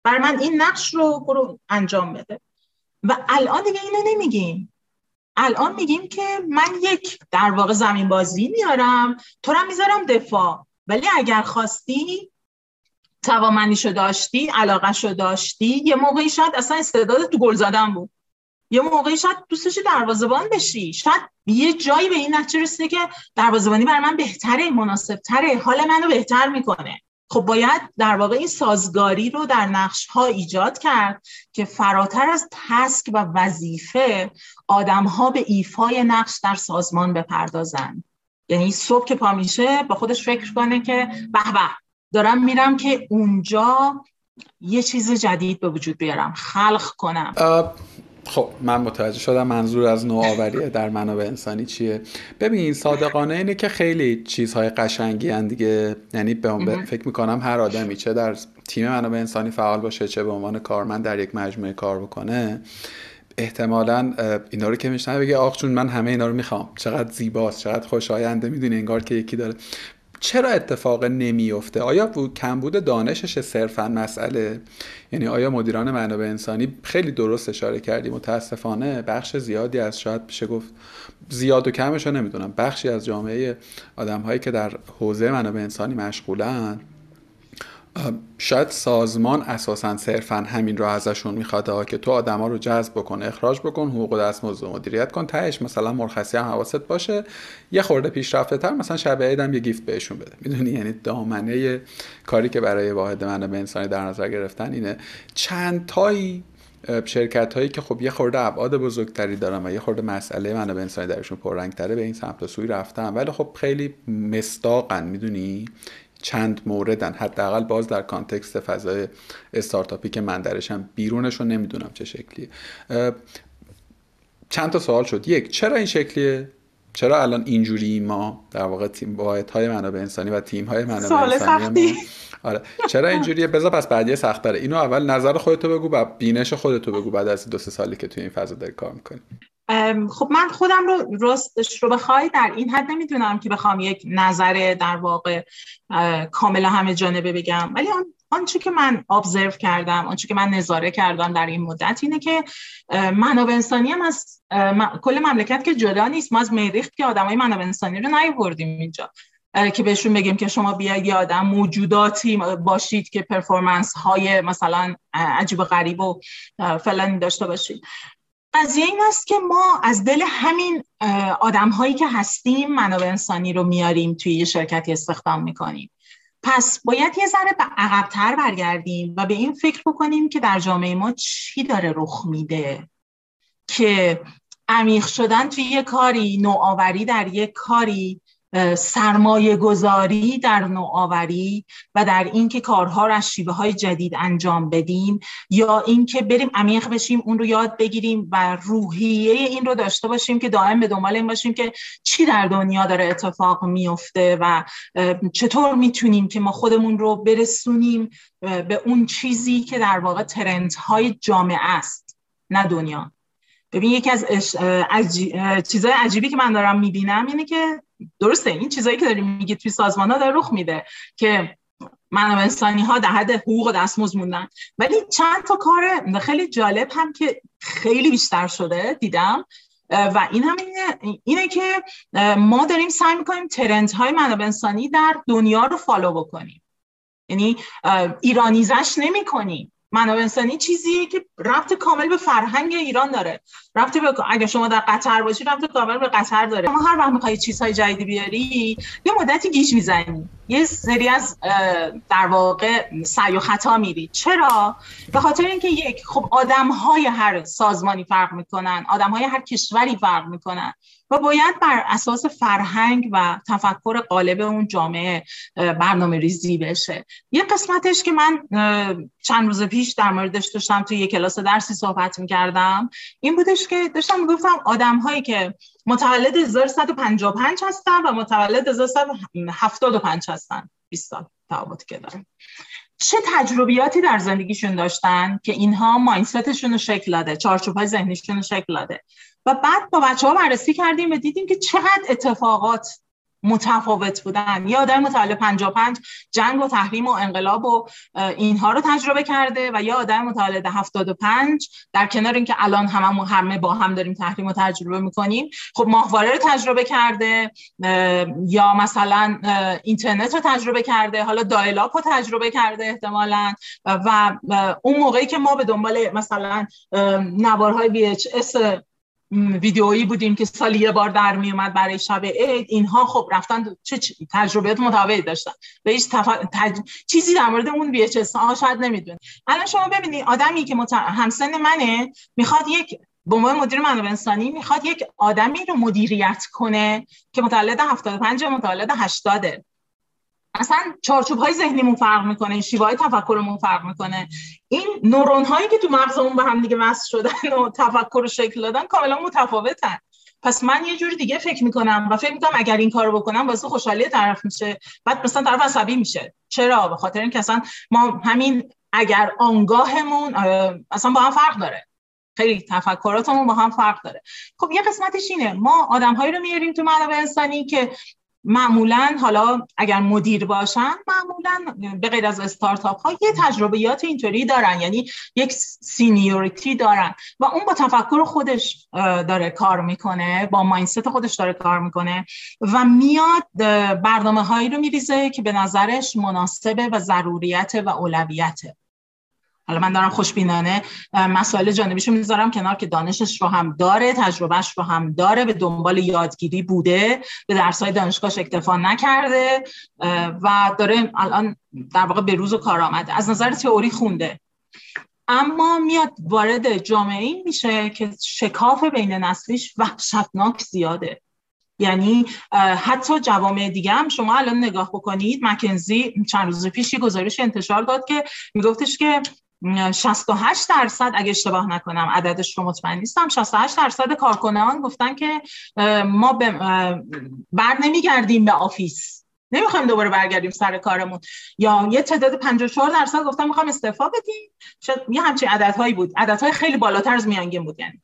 برای من این نقش رو برو انجام بده. و الان دیگه اینو نمیگیم. الان میگیم که من یک در واقع زمین بازی میارم تو رو می‌ذارم دفاع. ولی اگر خواستی توامنیشو داشتی علاقهشو داشتی یه موقعی شاید اصلا استعداد تو گل زدن بود. یه موقعی شاید دوستش دروازبان بشی. شاید یه جایی به این نتیجه رسیده که دروازبانی برای من بهتره مناسبتره حال منو بهتر می‌کنه. خب باید در واقع این سازگاری رو در نقش ها ایجاد کرد که فراتر از تسک و وظیفه آدم ها به ایفای نقش در سازمان بپردازند یعنی صبح که پا میشه با خودش فکر کنه که به به دارم میرم که اونجا یه چیز جدید به وجود بیارم خلق کنم. خب من متوجه شدم منظور از نوآوری در منابع انسانی چیه. ببین صادقانه اینه که خیلی چیزهای قشنگی هن دیگه. یعنی به فکر می‌کنم هر آدمی چه در تیم منابع انسانی فعال باشه چه به عنوان کارمند در یک مجموعه کار بکنه احتمالا اینا رو که میشنه بگه آخ چون من همه اینا رو می‌خوام. چقدر زیباست چقدر خوشاینده می‌دونی انگار که یکی داره چرا اتفاق نمیفته آیا کمبود دانشش صرفا مسئله؟ یعنی آیا مدیران منابع انسانی خیلی درست اشاره کردی متاسفانه بخش زیادی از شاید بشه گفت زیاد و کمش نمی‌دونم. بخشی از جامعه آدم هایی که در حوزه منابع انسانی مشغولن شاید سازمان اساسا صرفا همین رو ازشون می‌خواد که تو آدما رو جذب بکن اخراج بکن حقوق دستمزد مدیریت کن تهش مثلا مرخصی هم حواست باشه یه خورده پیشرفته تر مثلا شب عیدم یه گیفت بهشون بده. می‌دونی؟ یعنی دامنه کاری که برای واحد منابع انسانی در نظر گرفتن اینه. چند تایی شرکت هایی که خب یه خورده ابعاد بزرگتری دارن و یه خورده مسئله منابع انسانی درشون پررنگتره به این سمت و سوی رفتن. ولی خب خیلی مستاقن می‌دونی؟ چند موردن. حداقل باز در کانتکست فضای استارتاپی که من درشم بیرونش رو نمی‌دونم چه شکلیه. چند تا سوال شد. یک چرا این شکلیه؟ چرا الان اینجوری ما در واقع تیم واحد های منابع انسانی و تیم های منابع انسانی ما آره. چرا اینجوریه؟ بذار پس بعدی سخت داره اینو اول نظر خودتو بگو و بینش خودتو بگو بعد از دو سه سالی که توی این فضا داری کار می‌کنی. خب من خودم رو راستش رو بخوای در این حد نمی‌دونم که بخوام یک نظر در واقع کاملا همه جانبه بگم. ولی آن آنچه که من ابزرو کردم آنچه که من نظاره کردم در این مدت اینه که منابع انسانی هم از کل مملکت که جدا نیست ما از مریخ که آدمای منابع انسانی رو نیوردیم اینجا. که بهشون بگیم که شما بیاید یه آدم موجوداتی باشید که پرفورمنس های مثلا عجیب و غریب و فلانی داشته باشید. قضیه این است که ما از دل همین آدم هایی که هستیم منابع انسانی رو میاریم توی یه شرکتی استخدام می‌کنیم. پس باید یه ذره به عقبتر برگردیم و به این فکر بکنیم که در جامعه ما چی داره رخ میده. که عمیق شدن توی یه کاری نوآوری در یک کاری سرمایه گذاری در نوآوری و در اینکه کارها را از شیوه های جدید انجام بدیم یا اینکه بریم عمیق بشیم اون رو یاد بگیریم و روحیه این رو داشته باشیم که دائم به دنبال این باشیم که چی در دنیا داره اتفاق میفته و چطور می‌تونیم که ما خودمون رو برسونیم به اون چیزی که در واقع ترندهای جامعه است نه دنیا. ببین یکی از چیزهای عجیبی که من دارم می‌بینم اینه که درسته این چیزایی که داریم میگی توی سازمان ها داره رخ میده که منابع انسانی ها در حد حقوق و دستمزد موندن. ولی چند تا کار خیلی جالب هم که خیلی بیشتر شده دیدم. و این هم اینه, اینه که ما داریم سعی می‌کنیم ترنت های منابع انسانی در دنیا رو فالو بکنیم. یعنی ایرانیزش نمی کنیم منابع انسانی چیزیه که ربط کامل به فرهنگ ایران داره. ربط به اگه شما در قطر باشی ربط کامل به قطر داره. شما هر وقت می‌خوای چیزهای جدیدی بیاری یه مدتی گیج می‌زنی. یه سری از در واقع سعی و خطا میری. چرا؟ به خاطر اینکه یک خب آدم های هر سازمانی فرق می‌کنن آدم های هر کشوری فرق می‌کنن. و باید بر اساس فرهنگ و تفکر قالب اون جامعه برنامه ریزی بشه. یه قسمتش که من چند روز پیش در موردش داشتم توی یه کلاس درسی صحبت می‌کردم این بودش که داشتم می‌گفتم آدم هایی که متولد 1155 هستن و متولد 1175 هستن. 20 سال تفاوتی که دارن. چه تجربیاتی در زندگیشون داشتن که اینها ماینستشون رو شکل داده چارچوب های ذهنیشون رو شکل داده؟ و بعد با بچه ها بررسی کردیم و دیدیم که چقدر اتفاقات متفاوت بودن. یا آدم متولد 55 جنگ و تحریم و انقلاب و اینها رو تجربه کرده و یا آدم متولد 75 در کنار اینکه الان هممون همه با هم داریم تحریم رو تجربه می‌کنیم خب ماهواره رو تجربه کرده یا مثلا اینترنت رو تجربه کرده حالا دایلاپ رو تجربه کرده احتمالا و اون موقعی که ما به دنبال مثلا نوارهای VHS ویدیویی بودیم که سالی یه بار در می اومد برای شب عید. اینها خب رفتن چه تجربیات متفاوتی داشتن. به هیچ چیزی در مورد اون VHS ها شاید نمی‌دونه الان شما ببینید آدمی که مت... همسن منه می‌خواد یک به عنوان مدیر منابع انسانی می‌خواد یک آدمی رو مدیریت کنه که متولد 75 متولد 80 اصلا چارچوب های ذهنیمون فرق می‌کنه شیوه های تفکرمون فرق می‌کنه. این نورون هایی که تو مغزمون به هم دیگه وصل شدن و تفکر رو شکل دادن کاملا متفاوتن. پس من یه جوری دیگه فکر می‌کنم و فکر می‌کنم اگر این کارو بکنم واسه خوشحالی طرف میشه. بعد مثلا طرف عصبی میشه. چرا؟ به خاطر اینکه اصلا ما همین اگر آنگاهمون اصلا با هم فرق داره. خیلی تفکراتمون با هم فرق داره. خب یه قسمتش اینه. ما آدمهایی رو میاریم تو منابع انسانی که معمولا حالا اگر مدیر باشن معمولا به غیر از استارتاپ ها یه تجربیات اینطوری دارن یعنی یک سینیوریتی دارن و اون با تفکر خودش داره کار می‌کنه با ماینست خودش داره کار می‌کنه و میاد برنامه هایی رو میریزه که به نظرش مناسبه و ضروریت و اولویته. حالا من دارم خوشبینانه مسائل جانبیشو می‌ذارم کنار که دانشش رو هم داره تجربهش رو هم داره به دنبال یادگیری بوده به درسهای دانشگاهش اکتفا نکرده و داره الان در واقع به روز و کار آمده. از نظر تئوری خونده. اما میاد وارد جامعه میشه که شکاف بین نسلیش وحشتناک زیاده. یعنی حتی جوامع دیگه هم شما الان نگاه بکنید مکنزی چند روز پیش یه گزارش انتشار داد که میگفتش که 68 درصد اگه اشتباه نکنم عددش رو مطمئن نیستم 68 درصد کارکنان گفتن که ما بر نمیگردیم به office. نمی‌خوایم دوباره برگردیم سر کارمون. یا یه تعداد 54 درصد گفتن می‌خوام استعفا بدیم. شاید یه همچین عددهایی بود. عددهای خیلی بالاتر از میانگین بود یعنی.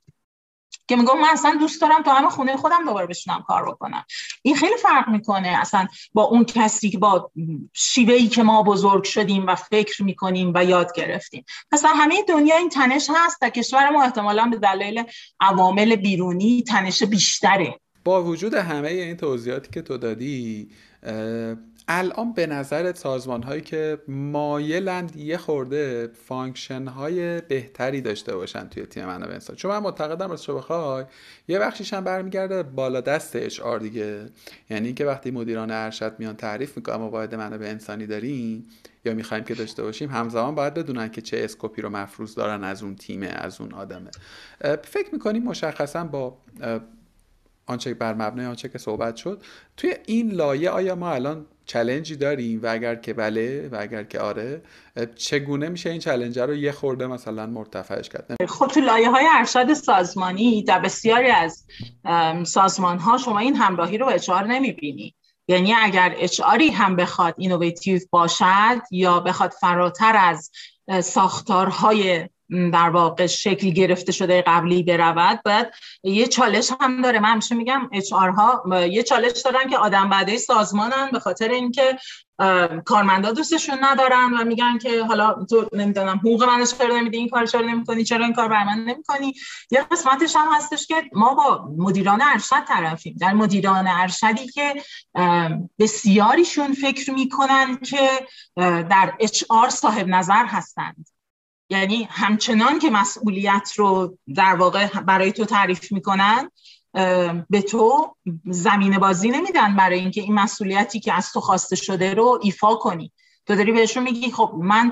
که میگم من اصلا دوست دارم تا همه خونه خودم دوباره بشینم کار بکنم. این خیلی فرق می‌کنه. اصلا با اون کسی که با شیوهی که ما بزرگ شدیم و فکر می‌کنیم و یاد گرفتیم. پس همه دنیا این تنش هست در کشور ما احتمالا به دلایل عوامل بیرونی تنش بیشتره. با وجود همه این توضیحاتی که تو دادی الان به نظرت سازمان هایی که مایلند یه خورده function های بهتری داشته باشن توی تیم منابع انسان. چون من معتقدم از بخوای یه بخشیش هم برمیگرده بالا دست HR دیگه. یعنی اینکه وقتی مدیران ارشد میان تعریف می‌کنن ما واحد منابع انسانی داریم یا می‌خوایم که داشته باشیم همزمان باید بدونن که چه scope ی رو مفروض دارن از اون تیمه از اون آدمه. فکر می‌کنیم مشخصا با آنچه بر مبنای آنچه که صحبت شد توی این لایه آیا ما الان challenge ی داریم و اگر که بله و اگر که آره چگونه میشه این challenge رو یه خورده مثلا مرتفعش کرد؟ خب تو لایه های ارشد سازمانی در بسیاری از سازمان ها شما این همراهی رو HR نمی‌بینی. یعنی اگر HR ی هم بخواد innovative باشد یا بخواد فراتر از ساختارهای در واقع شکل گرفته شده قبلی برود. باید یه چالش هم داره. من همیشه میگم اچ ها یه چالش دارن که آدم بعده سازمانن به خاطر اینکه کارمندا دوستشون ندارن و میگن که حالا تو نمی‌دونم حقوق منو چرا نمیدی این کار چرا نمی‌کنی چرا این کار بر من نمی‌کنی. یه قسمتش هم هستش که ما با مدیران ارشد طرفیم. در مدیران ارشدی که بسیاریشون فکر می‌کنن که در اچ صاحب نظر هستند. یعنی همچنان که مسئولیت رو در واقع برای تو تعریف می‌کنن به تو زمین بازی نمیدن برای اینکه این مسئولیتی که از تو خواسته شده رو ایفا کنی. تو داری بهشون میگی خب من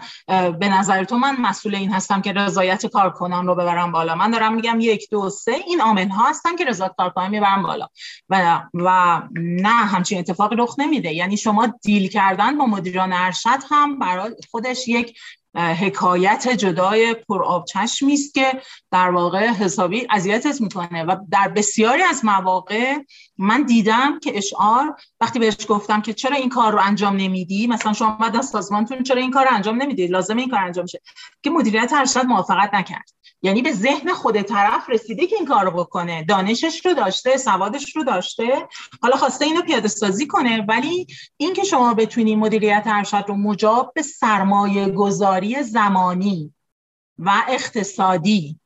به نظر تو من مسئول این هستم که رضایت کارکنان رو ببرم بالا. من دارم میگم یک دو سه این عامل ها هستن که رضایت کارکنان می‌برم بالا. و و نه همچین اتفاقی رخ نمیده. یعنی شما دیل کردن با مدیران ارشد هم برای خودش یک حکایت جدای پر آب چشمی است که در واقع حسابی اذیتت می‌کنه و در بسیاری از مواقع من دیدم که اشعار وقتی بهش گفتم که چرا این کار رو انجام نمیدی؟ مثلا شما بعد از سازمانتون چرا این کار رو انجام نمیدی؟ لازم این کار انجام شه. که مدیریت ارشد موافقت نکرد. یعنی به ذهن خود طرف رسیده که این کار رو بکنه. دانشش رو داشته سوادش رو داشته. حالا خواسته اینو پیاده سازی کنه. ولی اینکه شما بتونی مدیریت ارشد رو مجاب به سرمایه گذاری زمانی و اقتصادی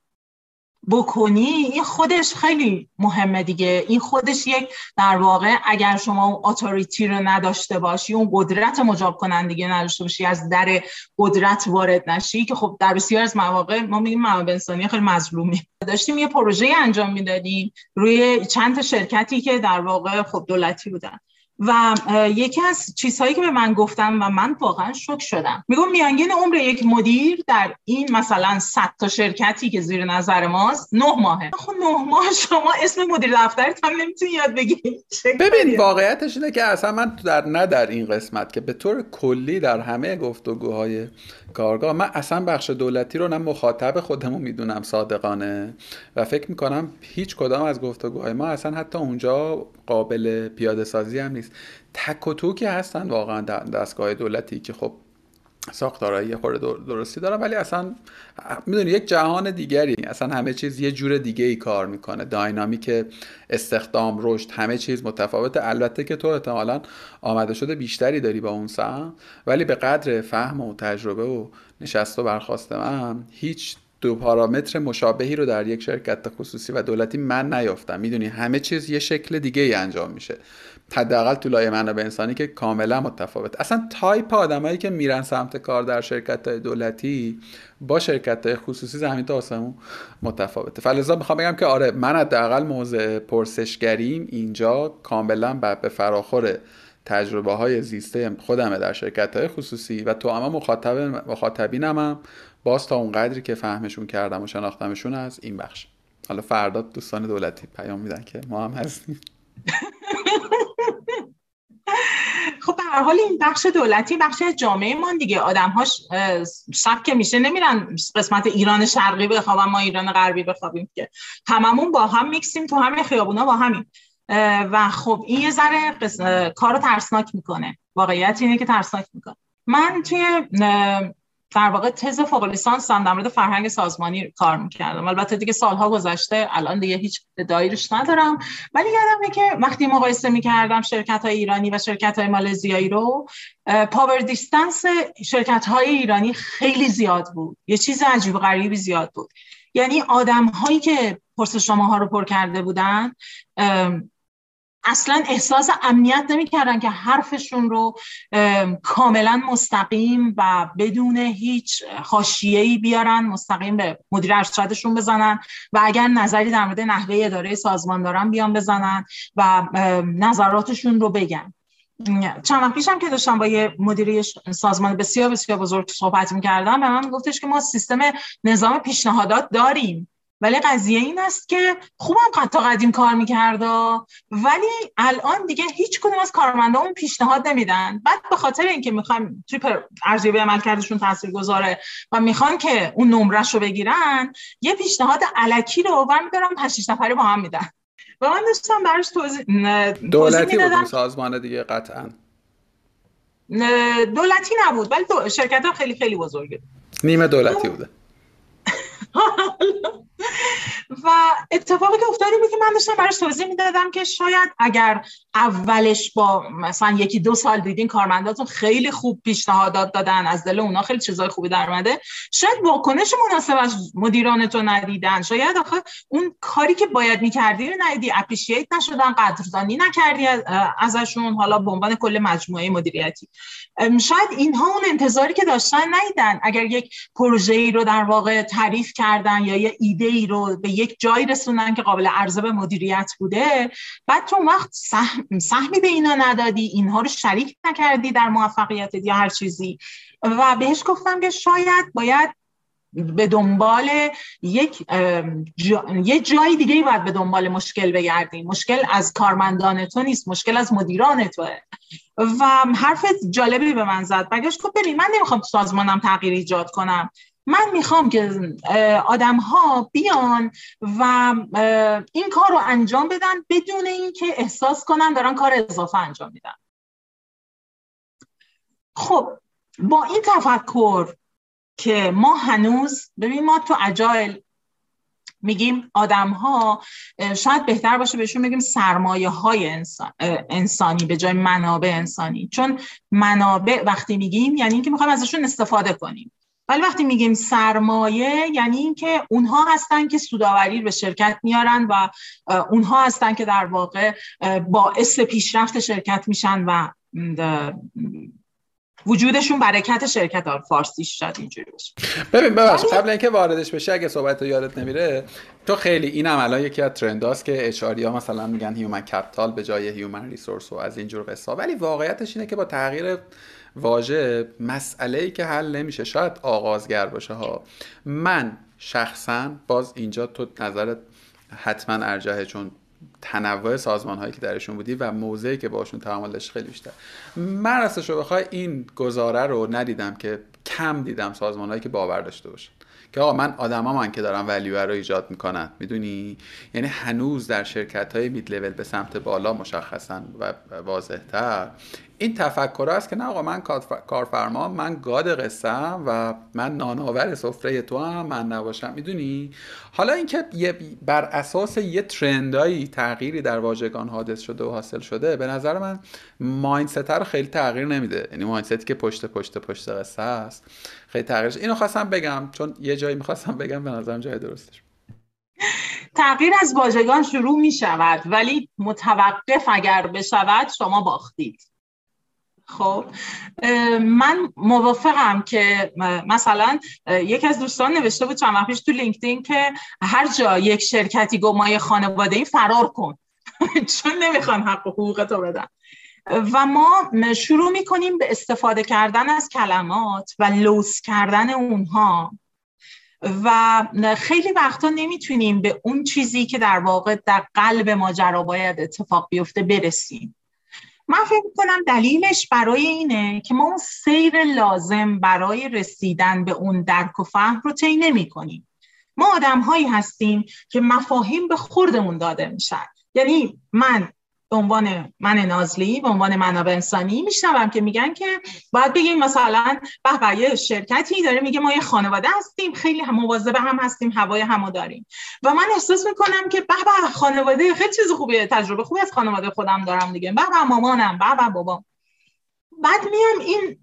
بکنی این خودش خیلی مهمه دیگه. این خودش یک در واقع اگر شما اون اتوریتی رو نداشته باشی اون قدرت مجاب کنندگی نداشته باشی از در قدرت وارد نشی. که خب در بسیار از مواقع ما میگیم منابع انسانی خیلی مظلومی داشتیم یه پروژه انجام می‌دادیم روی چند شرکتی که در واقع خب دولتی بودن. و یکی از چیزهایی که به من گفتم و من واقعا شک شدم. میگم میانگین عمر یک مدیر در این مثلا 100 تا شرکتی که زیر نظر ماست نه ماهه. خب نه ماه شما اسم مدیر دفترت هم نمی‌تونی یاد بگیری. ببین واقعیتش اینه که اصلا من در نه در این قسمت که به طور کلی در همه گفتگوهای کارگاه. من اصلا بخش دولتی رو نه مخاطب خودمون می‌دونم صادقانه و فکر می‌کنم هیچ کدام از گفتگوهای ما اصلا حتی اونجا قابل پیاده سازی هم نیست. تک و تو که هستن واقعا دستگاه دولتی که خب ساختارهای یه خورده درستی دارن ولی اصلا می‌دونی یک جهان دیگری. اصلا همه چیز یه جور دیگه ای کار می‌کنه. داینامیک استخدام رشد همه چیز متفاوته. البته که تو احتمالا آمده شده بیشتری داری با اون سهم ولی به قدر فهم و تجربه و نشست و برخواست من هیچ دو پارامتر مشابهی رو در یک شرکت خصوصی و دولتی من نیافتم. می‌دونی همه چیز یه شکل دیگه ای انجام میشه. حداقل تو لایه منابع انسانی که کاملا متفاوت. اصلا تایپ آدمایی که میرن سمت کار در شرکت های دولتی با شرکت های خصوصی زمین تا آسمون متفاوته. فلزا می‌خوام بگم که آره من حداقل موضع پرسشگریم اینجا کاملا به فراخور تجربه های زیسته خودمه در شرکت های خصوصی و تو اما مخاطب مخاطبینم هم باز تا اون قدری که فهمشون کردم و شناختمشون از این بخش. حالا فردا دوستان دولتی پیام میدن که ما هم هستیم. خب به حال این بخش دولتی بخش جامعه ما دیگه. آدمهاش شب که میشه نمیرن قسمت ایران شرقی بخوابن ما ایران غربی بخوابیم که. هممون با هم میکسیم تو همه خیابونا با همین و خب این یه ذره کارو ترسناک می‌کنه. واقعیت اینه که ترسناک می‌کنه. من توی در واقع تز فوق لیسانس هم در مورد فرهنگ سازمانی کار می‌کردم. البته دیگه سالها گذشته الان دیگه هیچ دایرش ندارم. ولی یادمه که وقتی مقایسه می‌کردم شرکت های ایرانی و شرکت های مالزیایی رو پاور دیستنس شرکت های ایرانی خیلی زیاد بود. یه چیز عجیب غریبی زیاد بود. یعنی آدم هایی که پرسش شما ها رو پر کرده بودن اصلا احساس امنیت نمی‌کردن که حرفشون رو کاملا مستقیم و بدون هیچ حاشیه‌ای بیارن مستقیم به مدیر ارشدشون بزنن و اگر نظری در مورد نحوه اداره سازمان دارن بیان بزنن و نظراتشون رو بگن. چند وقت پیشم که داشتم با یه مدیری سازمان بسیار بسیار بزرگ صحبت می‌کردم به من گفتش که ما سیستم نظام پیشنهادات داریم. ولی قضیه این است که خوبم تا قدیم کار می‌کرده ولی الان دیگه هیچ کدوم از کارمندان پیشنهاد نمیدن. بعد به خاطر اینکه می‌خوایم توی ارزیابی عملکردشون تاثیر گذاره و می‌خوان که اون نمرش رو بگیرن یه پیشنهاد علکی رو برمیدارن 8 نفره با هم میدن. و من داشتم براش توضیح دولتی بود سازمان دیگه قطعا. دولتی نبود ولی شرکت ها خیلی خیلی بزرگه. نیمه دولتی بوده. و اتفاقی که افتاده بود که من داشتم براش توضیح می‌دادم که شاید اگر اولش با مثلا یکی دو سال دیدین کارمنداتون خیلی خوب پیشنهادات دادن از دل اونا خیلی چیزای خوبی در اومده شاید واکنش مناسب از مدیرانتون ندیدن. شاید آخه اون کاری که باید می‌کردی رو ندیدی اپریشیت نشدن قدردانی نکردی ازشون حالا به عنوان کل مجموعه مدیریتی. شاید اینها اون انتظاری که داشتن ندیدن. اگر یک پروژه ای رو در واقع تعریف کردن یا یه ایده ای رو به یک جایی رسوندن که قابل عرضه به مدیریت بوده. بعد تو وقت سهمی به اینا ندادی اینها رو شریک نکردی در موفقیت یا هر چیزی. و بهش گفتم که شاید باید به دنبال یک یه جای دیگه باید به دنبال مشکل بگردیم مشکل از کارمندان تو نیست مشکل از مدیران توه. و حرف جالبی به من زد. بگش گفت ببین من نمی‌خوام سازمانم تغییر ایجاد کنم. من می‌خوام که آدم ها بیان و این کار رو انجام بدن بدون اینکه احساس کنن دارن کار اضافه انجام میدن. خب با این تفکر که ما هنوز ببین ما تو اجایل میگیم آدم ها شاید بهتر باشه بهشون بگیم سرمایه های انسان، انسانی به جای منابع انسانی. چون منابع وقتی میگیم یعنی اینکه می‌خوایم ازشون استفاده کنیم. ولی وقتی میگیم سرمایه یعنی اینکه اونها هستن که سوداوری به شرکت میارن و اونها هستن که در واقع باعث پیشرفت شرکت میشن و وجودشون برکت شرکت ها فارسیش شد اینجوری باشه. ببین ببخش قبل اینکه واردش بشه اگه صحبت رو یادت نمیره تو خیلی این الان یکی از trend هاست که HR ها مثلا میگن human capital به جای human resource و از اینجور قصه ولی واقعیتش اینه که با تغییر واژه مسئله ای که حل نمیشه. شاید آغازگر باشه ها. من شخصا باز اینجا تو نظرت حتما ارجحه چون تنوع سازمان هایی که درشون بودی و موضعی که باشون تعامل داشت خیلی بیشتر. من راستش رو بخوای این گزاره رو ندیدم که کم دیدم سازمان هایی که باور داشته باشن. که آقا من آدما من که دارم ولیو رو ایجاد می‌کنن می‌دونی؟ یعنی هنوز در شرکت های مید لول به سمت بالا مشخصن و واضحتر. این تفکر است که نه آقا من کارفرما من گاد قصم و من نانآور سفره تو هم من نباشم. می‌دونی؟ حالا اینکه بر اساس یه ترندایی تغییری در واژگان حادث شده و حاصل شده به نظر من مایندست رو خیلی تغییر نمیده. یعنی مایندستی که پشت پشت پشت قصه است. خیلی تغییرش اینو خواستم بگم چون یه جایی می‌خواستم بگم به نظرم جای درستش. تغییر از واژگان شروع می شود ولی متوقف اگر بشود شما باختید. خب من موافقم که مثلا یکی از دوستان نوشته بود چند پیش تو لینکدین که هر جا یک شرکتی گو مای خانواده ای فرار کن. چون نمی‌خوان حق و حقوق تو بدن. و ما شروع می‌کنیم به استفاده کردن از کلمات و لوس کردن اونها. و خیلی وقتا نمی‌تونیم به اون چیزی که در واقع در قلب ماجرا باید اتفاق بیفته برسیم. من فکر کنم دلیلش برای اینه که ما اون سیر لازم برای رسیدن به اون درک و فهم رو طی نمی کنیم ما آدم هایی هستیم که مفاهیم به خوردمون داده میشن. یعنی من به عنوان من نازلی به عنوان منابع انسانی میشنوم که میگن که باید بگیم مثلا به یه شرکتی داره میگه ما یه خانواده هستیم خیلی مواظب هم هستیم هوای همو داریم. و من احساس می‌کنم که به خانواده خیلی چیز خوبیه تجربه خوبی از خانواده خودم دارم دیگه به مامانم به بابام. بعد میام این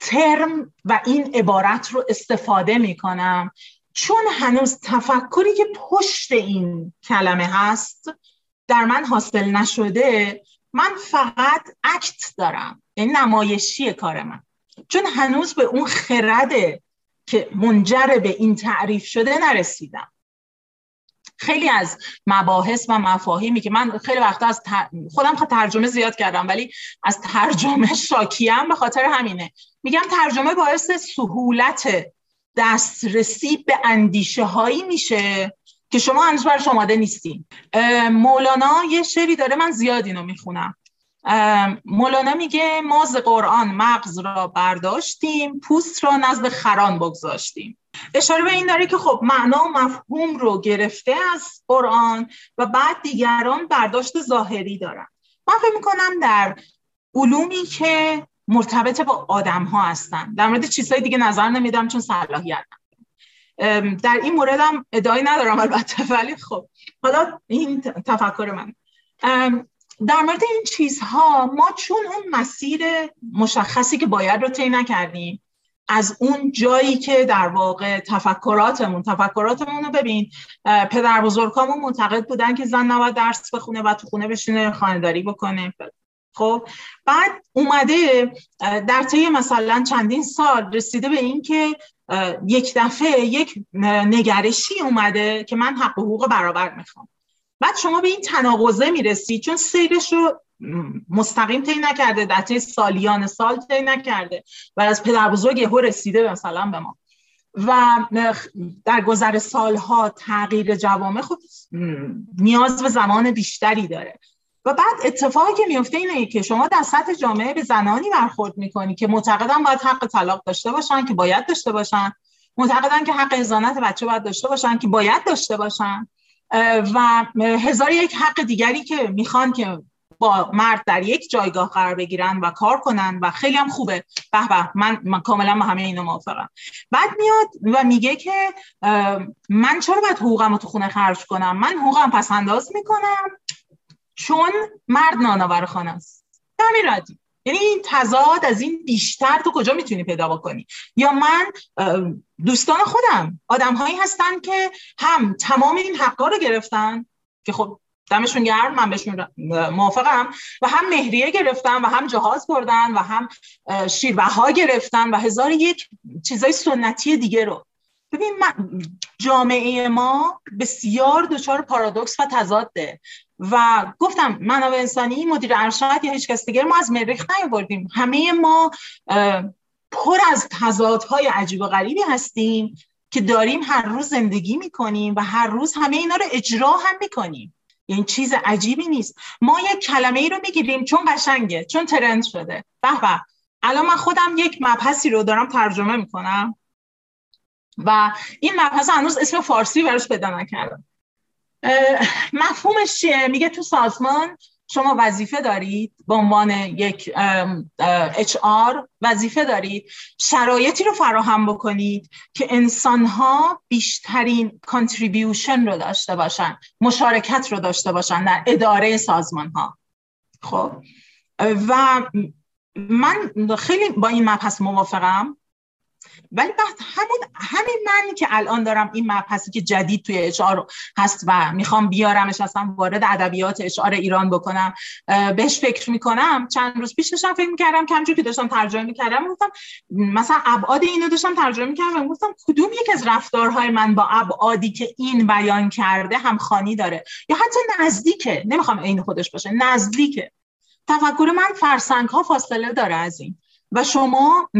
ترم و این عبارت رو استفاده می‌کنم چون هنوز تفکری که پشت این کلمه هست در من حاصل نشده من فقط اکت دارم یعنی نمایشی کار من. چون هنوز به اون خرده که منجر به این تعریف شده نرسیدم. خیلی از مباحث و مفاهیمی که من خیلی وقتا از خودم ترجمه زیاد کردم ولی از ترجمه شاکیم به خاطر همینه. میگم ترجمه باعث سهولت دسترسی به اندیشه هایی میشه که شما هنوز برش آماده نیستین مولانا یه شعری داره من زیاد اینو می‌خونم. مولانا میگه ما ز قرآن مغز را برداشتیم پوست را نزد خران بگذاشتیم. اشاره به این داره که خب معنا و مفهوم رو گرفته از قرآن و بعد دیگران برداشت ظاهری دارن. من فکر می‌کنم در علومی که مرتبط با آدم ها هستن در مورد چیزهای دیگه نظر نمیدم چون صلاحیت در این مورد هم ادعای ندارم البته ولی خب. حالا این تفکر من. در مورد این چیزها ما چون اون مسیر مشخصی که باید رو طی نکردیم از اون جایی که در واقع تفکراتمون تفکراتمون رو ببین پدر بزرگامون معتقد بودن که زن نباید درس بخونه و تو خونه بشینه خانهداری بکنه. خب بعد اومده در طی مثلا چندین سال رسیده به این که یک دفعه یک نگرشی اومده که من حق و حقوق برابر می‌خوام. بعد شما به این تناقضه می‌رسید چون سیرش رو مستقیم طی نکرده در طی سالیان سال طی نکرده و از پدر بزرگ یهو رسیده مثلا به ما. و در گذر سالها تغییر جوامع خود نیاز به زمان بیشتری داره. و بعد اتفاقی که میفته اینه که شما در سطح جامعه به زنانی برخورد می‌کنی که معتقدن باید حق طلاق داشته باشن که باید داشته باشن. معتقدن که حق ازانت بچه باید داشته باشن که باید داشته باشن. و هزار یک حق دیگری که می‌خوان که با مرد در یک جایگاه قرار بگیرن و کار کنن و خیلی هم خوبه. به به من, من کاملا با همه اینو موافقم. بعد میاد و میگه که من چرا باید حقوقم رو تو خونه خرج کنم؟ من حقوقم پس انداز می‌کنم. چون مرد نانآور خانه است. همین ردی یعنی این تضاد از این بیشتر تو کجا می‌تونی پیدا بکنی؟ یا من دوستان خودم آدم هایی هستن که هم تمام این حقا رو گرفتن که خب دمشون گرم من بهشون موافقم و هم مهریه گرفتن و هم جهاز بردن و هم شیربه ها گرفتن و هزار یک چیزای سنتی دیگه رو. ببین جامعه ما بسیار دچار پارادوکس و تضاده. و گفتم منابع انسانی مدیر ارشد یا هیچ کس دیگه ما از مریخ نیاوردیم. همه ما پر از تضادهای عجیب و غریبی هستیم که داریم هر روز زندگی می‌کنیم و هر روز همه اینا رو اجرا هم می‌کنیم. یعنی چیز عجیبی نیست. ما یک کلمه ای رو می‌گیریم چون قشنگه چون ترند شده. به به. الان من خودم یک مبحثی رو دارم ترجمه می‌کنم و این مبحث هنوز اسم فارسی براش پیدا نکردم. مفهومش چیه؟ میگه تو سازمان شما وظیفه دارید به عنوان یک HR وظیفه دارید شرایطی رو فراهم بکنید که انسان ها بیشترین contribution رو داشته باشن مشارکت رو داشته باشن در اداره سازمان ها خب و من خیلی با این مبحث موافقم. ولی بعد همون همین من که الان دارم این مبحثی که جدید توی HR هست و می‌خوام بیارمش اصلا وارد ادبیات HR ایران بکنم بهش فکر می‌کنم. چند روز پیش داشتم فکر می‌کردم که همجور که داشتم ترجمه می‌کردم گفتم مثلا ابعاد اینو داشتم ترجمه می‌کردم گفتم کدوم یک از رفتارهای من با ابعادی که این بیان کرده هم خانی داره؟ یا حتی نزدیکه. نمی‌خوام عین خودش باشه نزدیکه. تفکر من فرسنگ ها فاصله داره از این. و شما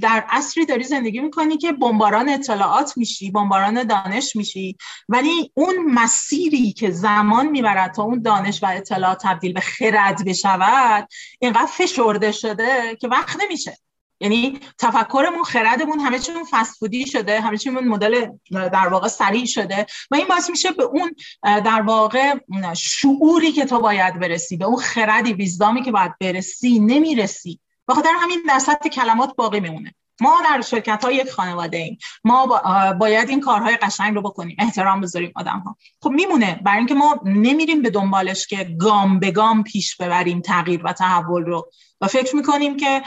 در عصری داری زندگی می‌کنی که بمباران اطلاعات میشی بمباران دانش میشی. ولی اون مسیری که زمان می‌برد تا اون دانش و اطلاعات تبدیل به خرد بشود اینقدر فشرده شده که وقت نمیشه. یعنی تفکرمون خردمون همه چیمون فسفودی شده همه چیمون مدل در واقع سریع شده و این باعث میشه به اون در واقع شعوری که تو باید برسی به اون خردی ویزدامی که باید برسی نمی‌رسی. بخاطر همین در سطح کلمات باقی میمونه. ما در شرکت های یک خانواده ایم. ما باید این کارهای قشنگ رو بکنیم. احترام بذاریم آدم ها خب میمونه. برای اینکه ما نمیریم به دنبالش که گام به گام پیش ببریم تغییر و تحول رو. و فکر می‌کنیم که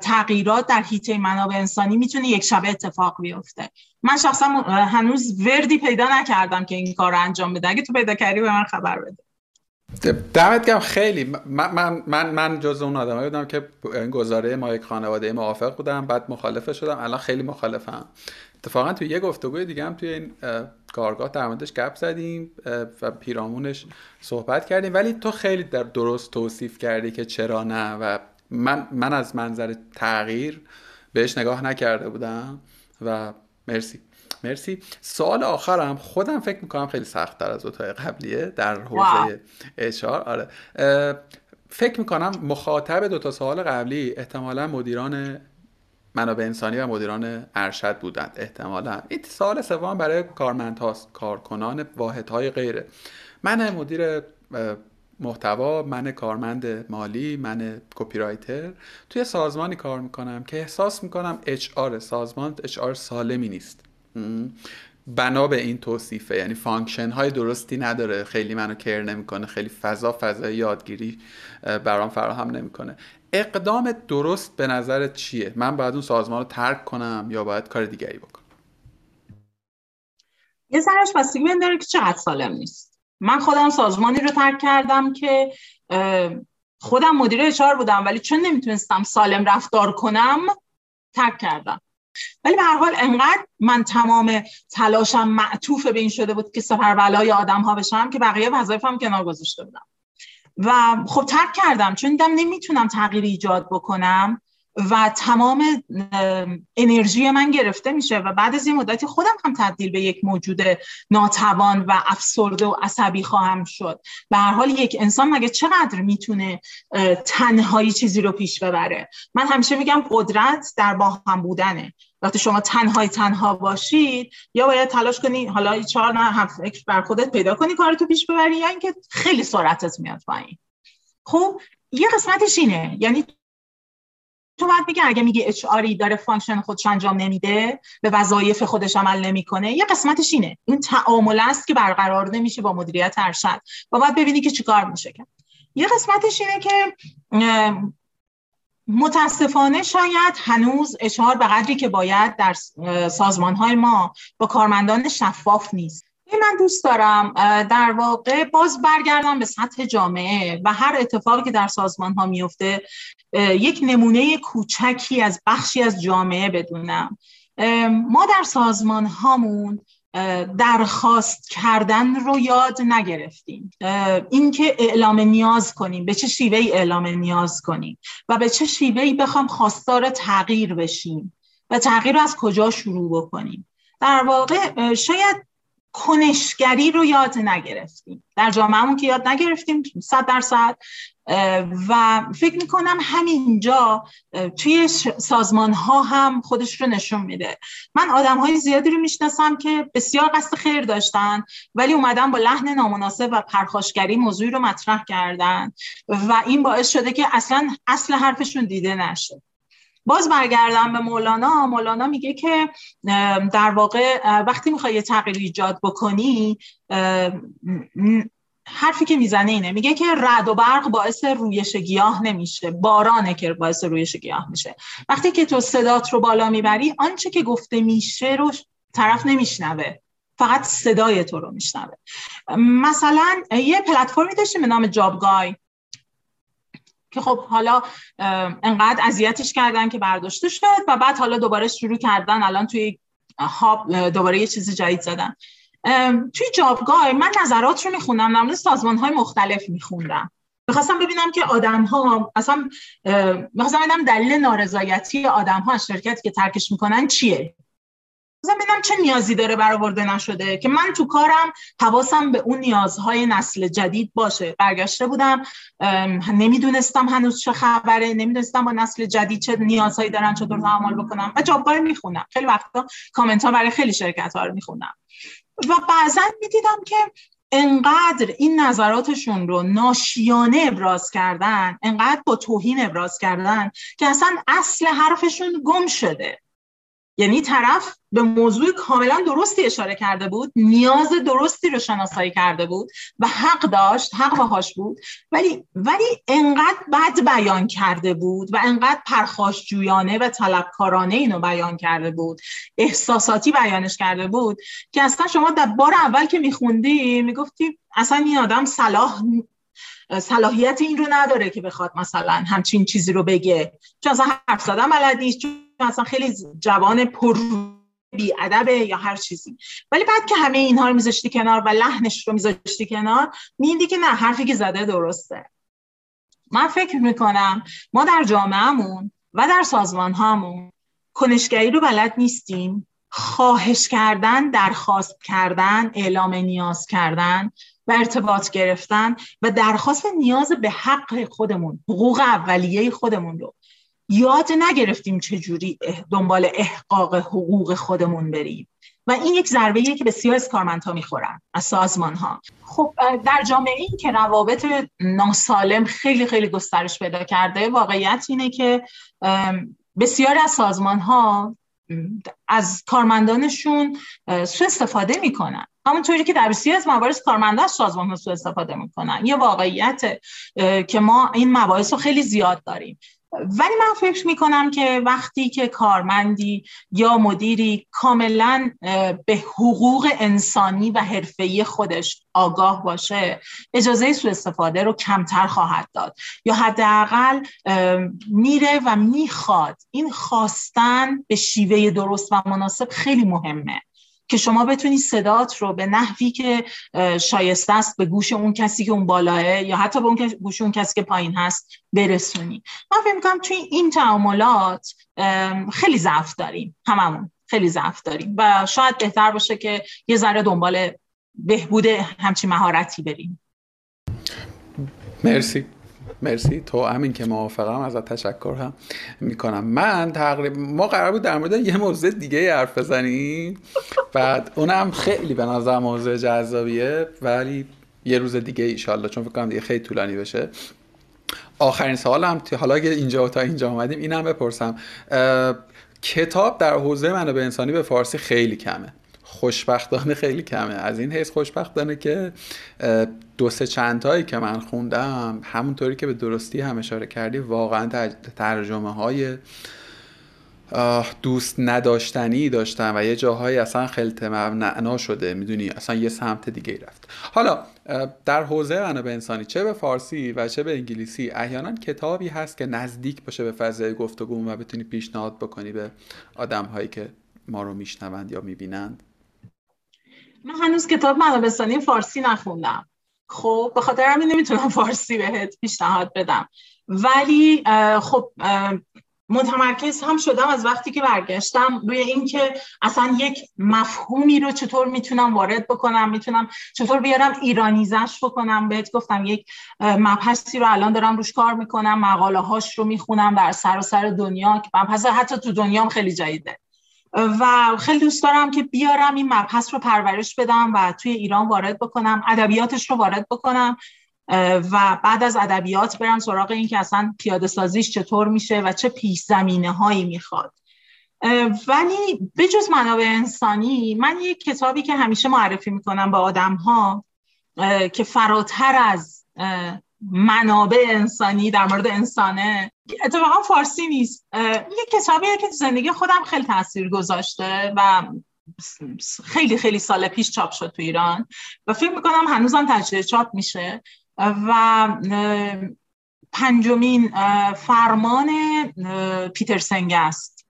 تغییرات در حیطه منابع انسانی می‌تونه یک شبه اتفاق بیفته. من شخصا هنوز وردی پیدا نکردم که این کار رو انجام بده. اگه تو پیدا کردی به من خبر بده. دمت گرم. خیلی. من من من, من جز اون آدمایی بودم که این گزاره ما یک خانواده موافق بودم بعد مخالفه شدم. الان خیلی مخالفم. اتفاقا توی یه گفتگوی دیگه هم توی این کارگاه در موردش گپ زدیم و پیرامونش صحبت کردیم. ولی تو خیلی در درست توصیف کردی که چرا نه و من من از منظر تغییر بهش نگاه نکرده بودم. و مرسی. مرسی. سوال آخرم خودم فکر می‌کنم خیلی سخت تر از اتاق قبلیه در حوزه اشار آره. فکر می‌کنم مخاطب دو تا سوال قبلی احتمالا مدیران منابع انسانی و مدیران ارشد بودند. احتمالا. این سال سوم برای کارمند هاست کارکنان واحد های غیره. من مدیر محتوا من کارمند مالی من copywriter توی سازمانی کار می‌کنم که احساس می‌کنم HR سازمان HR سالمی نیست. بنا به این توصیفه. یعنی function های درستی نداره. خیلی منو care نمی‌کنه. خیلی فضا فضای یادگیری برام فراهم نمی‌کنه. اقدام درست به نظرت چیه؟ من باید اون سازمان رو ترک کنم یا باید کار دیگری بکنم؟ یه سرش بستگی داره که چقدر سالم نیست. من خودم سازمانی رو ترک کردم که خودم مدیر اچار بودم ولی چون نمی‌تونستم سالم رفتار کنم ترک کردم. ولی به هر حال انقدر من تمام تلاشم معطوف به این شده بود که سفر آدم ها بشم که بقیه وظایفم کنار گذاشته بودم. و خب ترک کردم چون دیدم نمی‌تونم تغییر ایجاد بکنم. و تمام انرژی من گرفته میشه و بعد از این مدتی خودم هم تبدیل به یک موجود ناتوان و افسرده و عصبی خواهم شد. به هر حال یک انسان مگه چقدر می‌تونه تنهایی چیزی رو پیش ببره؟ من همیشه میگم قدرت در با هم بودنه. وقتی شما تنهای تنها باشید یا باید تلاش کنی حالا چهار نه هم فکر بر خودت پیدا کنی کارتو پیش ببری یا اینکه خیلی سرعتت میاد پایین. خب یه قسمتش اینه. یعنی تو باید بگی اگه میگی HR داره function خودش انجام نمیده به وظایف خودش عمل نمی‌کنه یه قسمتش اینه. این تعامل است که برقرار نمیشه با مدیریت ارشد. و باید ببینی که چیکار میشه کرد. یه قسمتش اینه که متاسفانه شاید هنوز HR به قدری که باید در سازمان های ما با کارمندان شفاف نیست. من دوست دارم در واقع باز برگردم به سطح جامعه و هر اتفاقی که در سازمان ها میفته یک نمونه کوچکی از بخشی از جامعه بدونم. ما در سازمان هامون درخواست کردن رو یاد نگرفتیم. اینکه اعلام نیاز کنیم. به چه شیوهی اعلام نیاز کنیم؟ و به چه شیوهی بخوام خواستار تغییر بشیم؟ و تغییر رو از کجا شروع بکنیم؟ در واقع شاید کنشگری رو یاد نگرفتیم. در جامعهمون که یاد نگرفتیم صد درصد. و فکر می‌کنم همینجا توی سازمان ها هم خودش رو نشون میده. من آدم های زیادی رو می‌شناسم که بسیار قصد خیر داشتن ولی اومدن با لحن نامناسب و پرخاشگری موضوعی رو مطرح کردن و این باعث شده که اصلا اصل حرفشون دیده نشد باز برگردم به مولانا. مولانا میگه که در واقع وقتی می‌خوای یه تغییر ایجاد بکنی حرفی که می‌زنه اینه میگه که رد و برق باعث رویش گیاه نمیشه بارانه که باعث رویش گیاه میشه. وقتی که تو صدات رو بالا می‌بری آنچه که گفته میشه رو طرف نمیشنوه فقط صدای تو رو میشنوه. مثلا یه پلتفرمی داشتیم به نام جابگای که خب حالا انقدر اذیتش کردن که برداشته شد و بعد حالا دوباره شروع کردن الان توی هاب دوباره یه چیز جدید زدن. توی جابگاه من نظرات رو میخوندم در سازمان های مختلف میخوندم. می‌خواستم ببینم که آدم ها اصلا می‌خواستم ببینم دلیل نارضایتی آدم ها از شرکتی که ترکش می‌کنن چیه. مثلا ببینم چه نیازی داره برآورده نشده که من تو کارم حواسم به اون نیازهای نسل جدید باشه. برگشته بودم نمی‌دونستم هنوز چه خبره نمی‌دونستم با نسل جدید چه نیازهایی دارن چطور تعامل بکنم. و جابگاه می‌خونم. خیلی وقتا کامنت ها برای خیلی شرکت ها رو می‌خونم. و بعضا می‌دیدم که انقدر این نظراتشون رو ناشیانه ابراز کردن انقدر با توهین ابراز کردن که اصلا اصل حرفشون گم شده. یعنی طرف به موضوع کاملا درستی اشاره کرده بود نیاز درستی رو شناسایی کرده بود و حق داشت حق باهاش بود. ولی ولی انقدر بد بیان کرده بود و انقدر پرخاش جویانه و طلبکارانه اینو بیان کرده بود احساساتی بیانش کرده بود که اصلا شما در بار اول که میخوندی می‌گفتی اصلا این آدم صلاح صلاحیت این رو نداره که بخواد مثلا همچین چیزی رو بگه. چون اصلا حرف زدن بلد نیست چون اصلا خیلی جوان پر بی ادبه یا هر چیزی. ولی بعد که همه اینها رو میذاشتی کنار و لحنش رو میذاشتی کنار میدی که نه حرفی که زده درسته. من فکر می‌کنم ما در جامعهمون و در سازمان هامون کنشگری رو بلد نیستیم. خواهش کردن درخواست کردن اعلام نیاز کردن و ارتباط گرفتن و درخواست نیاز به حق خودمون حقوق اولیه خودمون رو. یاد نگرفتیم چجوری دنبال احقاق حقوق خودمون بریم. و این یک ضربه که بسیار از کارمندها می‌خورن از سازمان ها خب در جامعه این که روابط ناسالم خیلی خیلی گسترش پیدا کرده واقعیت اینه که بسیار از سازمان ها از کارمندانشون سو استفاده می‌کنن. همونطوری که در بسیار از موارد کارمنده از سازمان ها سو استفاده می‌کنن. یه واقعیت که ما این مباحث رو خیلی زیاد داریم. ولی من فکر می کنم که وقتی که کارمندی یا مدیری کاملا به حقوق انسانی و حرفه‌ای خودش آگاه باشه اجازه سوء استفاده رو کمتر خواهد داد. یا حداقل میره و می‌خواد. این خواستن به شیوه درست و مناسب خیلی مهمه. که شما بتونی صدات رو به نحوی که شایسته است به گوش اون کسی که اون بالاه یا حتی به اون گوش اون کسی که پایین هست برسونی. من فکر می‌کنم توی این تعاملات خیلی ضعف داریم. هممون خیلی ضعف داریم و شاید بهتر باشه که یه ذره دنبال بهبود همچین مهارتی بریم. مرسی. مرسی. تو همین که موافقم ازت تشکر هم می‌کنم. من تقریبا ما قرار بود در مورد یه موضوع دیگه حرف بزنیم. بعد اونم خیلی به نظر موضوع جذابیه ولی یه روز دیگه ایشالله چون فکر کنم دیگه خیلی طولانی بشه. آخرین سوالم حالا که اینجا تا اینجا اومدیم اینم بپرسم. کتاب در حوزه منابع انسانی به فارسی خیلی کمه. خوشبختانه خیلی کمه. از این حیث خوشبختانه که دو سه چند تایی که من خوندم همونطوری که به درستی هم اشاره کردی واقعا ترجمه های دوست نداشتنی داشتن و یه جاهایی اصلا خلط معنا شده. می‌دونی؟ اصلا یه سمت دیگه رفت. حالا در حوزه به انسانی چه به فارسی و چه به انگلیسی احیانا کتابی هست که نزدیک باشه به فضای گفتگو و بتونی پیشنهاد بکنی به آدم هایی که ما رو میشنوند یا می‌بینند. من هنوز کتاب منابستانی فارسی نخوندم. خب به خاطر همین نمی‌تونم فارسی بهت پیشنهاد بدم. ولی خب متمرکز هم شدم از وقتی که برگشتم روی اینکه اصلا یک مفهومی رو چطور می‌تونم وارد بکنم می‌تونم چطور بیارم ایرانیزش بکنم. بهت گفتم یک مبحثی رو الان دارم روش کار می‌کنم مقاله هاش رو می‌خونم در سراسر سر دنیا که مبحث حتی تو دنیام خیلی جدیده. و خیلی دوست دارم که بیارم این مبحث رو پرورش بدم و توی ایران وارد بکنم ادبیاتش رو وارد بکنم و بعد از ادبیات برم سراغ این که اصلا پیاده سازیش چطور میشه و چه پیش زمینه هایی می‌خواد ولی بجز منابع انسانی من یک کتابی که همیشه معرفی می‌کنم به آدم ها که فراتر از منابع انسانی در مورد انسانه. اتفاقا فارسی نیست. یه کتابیه که زندگی خودم خیلی تاثیر گذاشته و خیلی خیلی سال پیش چاپ شد تو ایران. و فکر می‌کنم هنوزم تجربه چاپ میشه. و پنجمین فرمان پیتر سنگ است.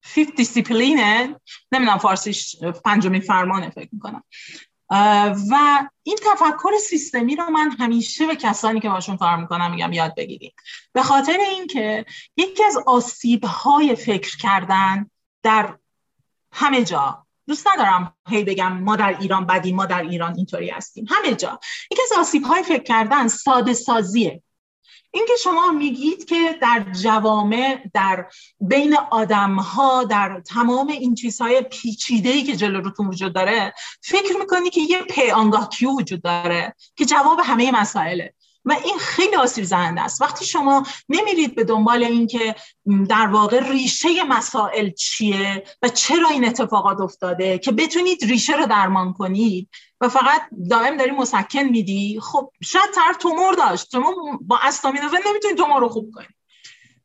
فیفت دیسیپلینه نمی‌دونم فارسیش پنجمین فرمانه فکر می‌کنم. و این تفکر سیستمی رو من همیشه به کسانی که باشون کار می‌کنم میگم یاد بگیرید. به خاطر اینکه یکی از آسیب های فکر کردن در همه جا دوست ندارم هی بگم ما در ایران بدیم ما در ایران اینطوری هستیم. همه جا. یکی از آسیب های فکر کردن ساده سازیه. اینکه شما میگید که در جوامع در بین آدم ها در تمام این چیزهای پیچیده ای که جلو روتون وجود داره فکر می‌کنی که یه پی آنگاه کیو وجود داره که جواب همه مسائله. و این خیلی آسیب زننده است. وقتی شما نمیرید به دنبال اینکه در واقع ریشه مسائل چیه و چرا این اتفاقات افتاده که بتونید ریشه رو درمان کنید و فقط دائم داری مسکن میدی خب شاید طرف تومور داشت. شما با استامینوفن نمی‌تونید تومور رو خوب کنید.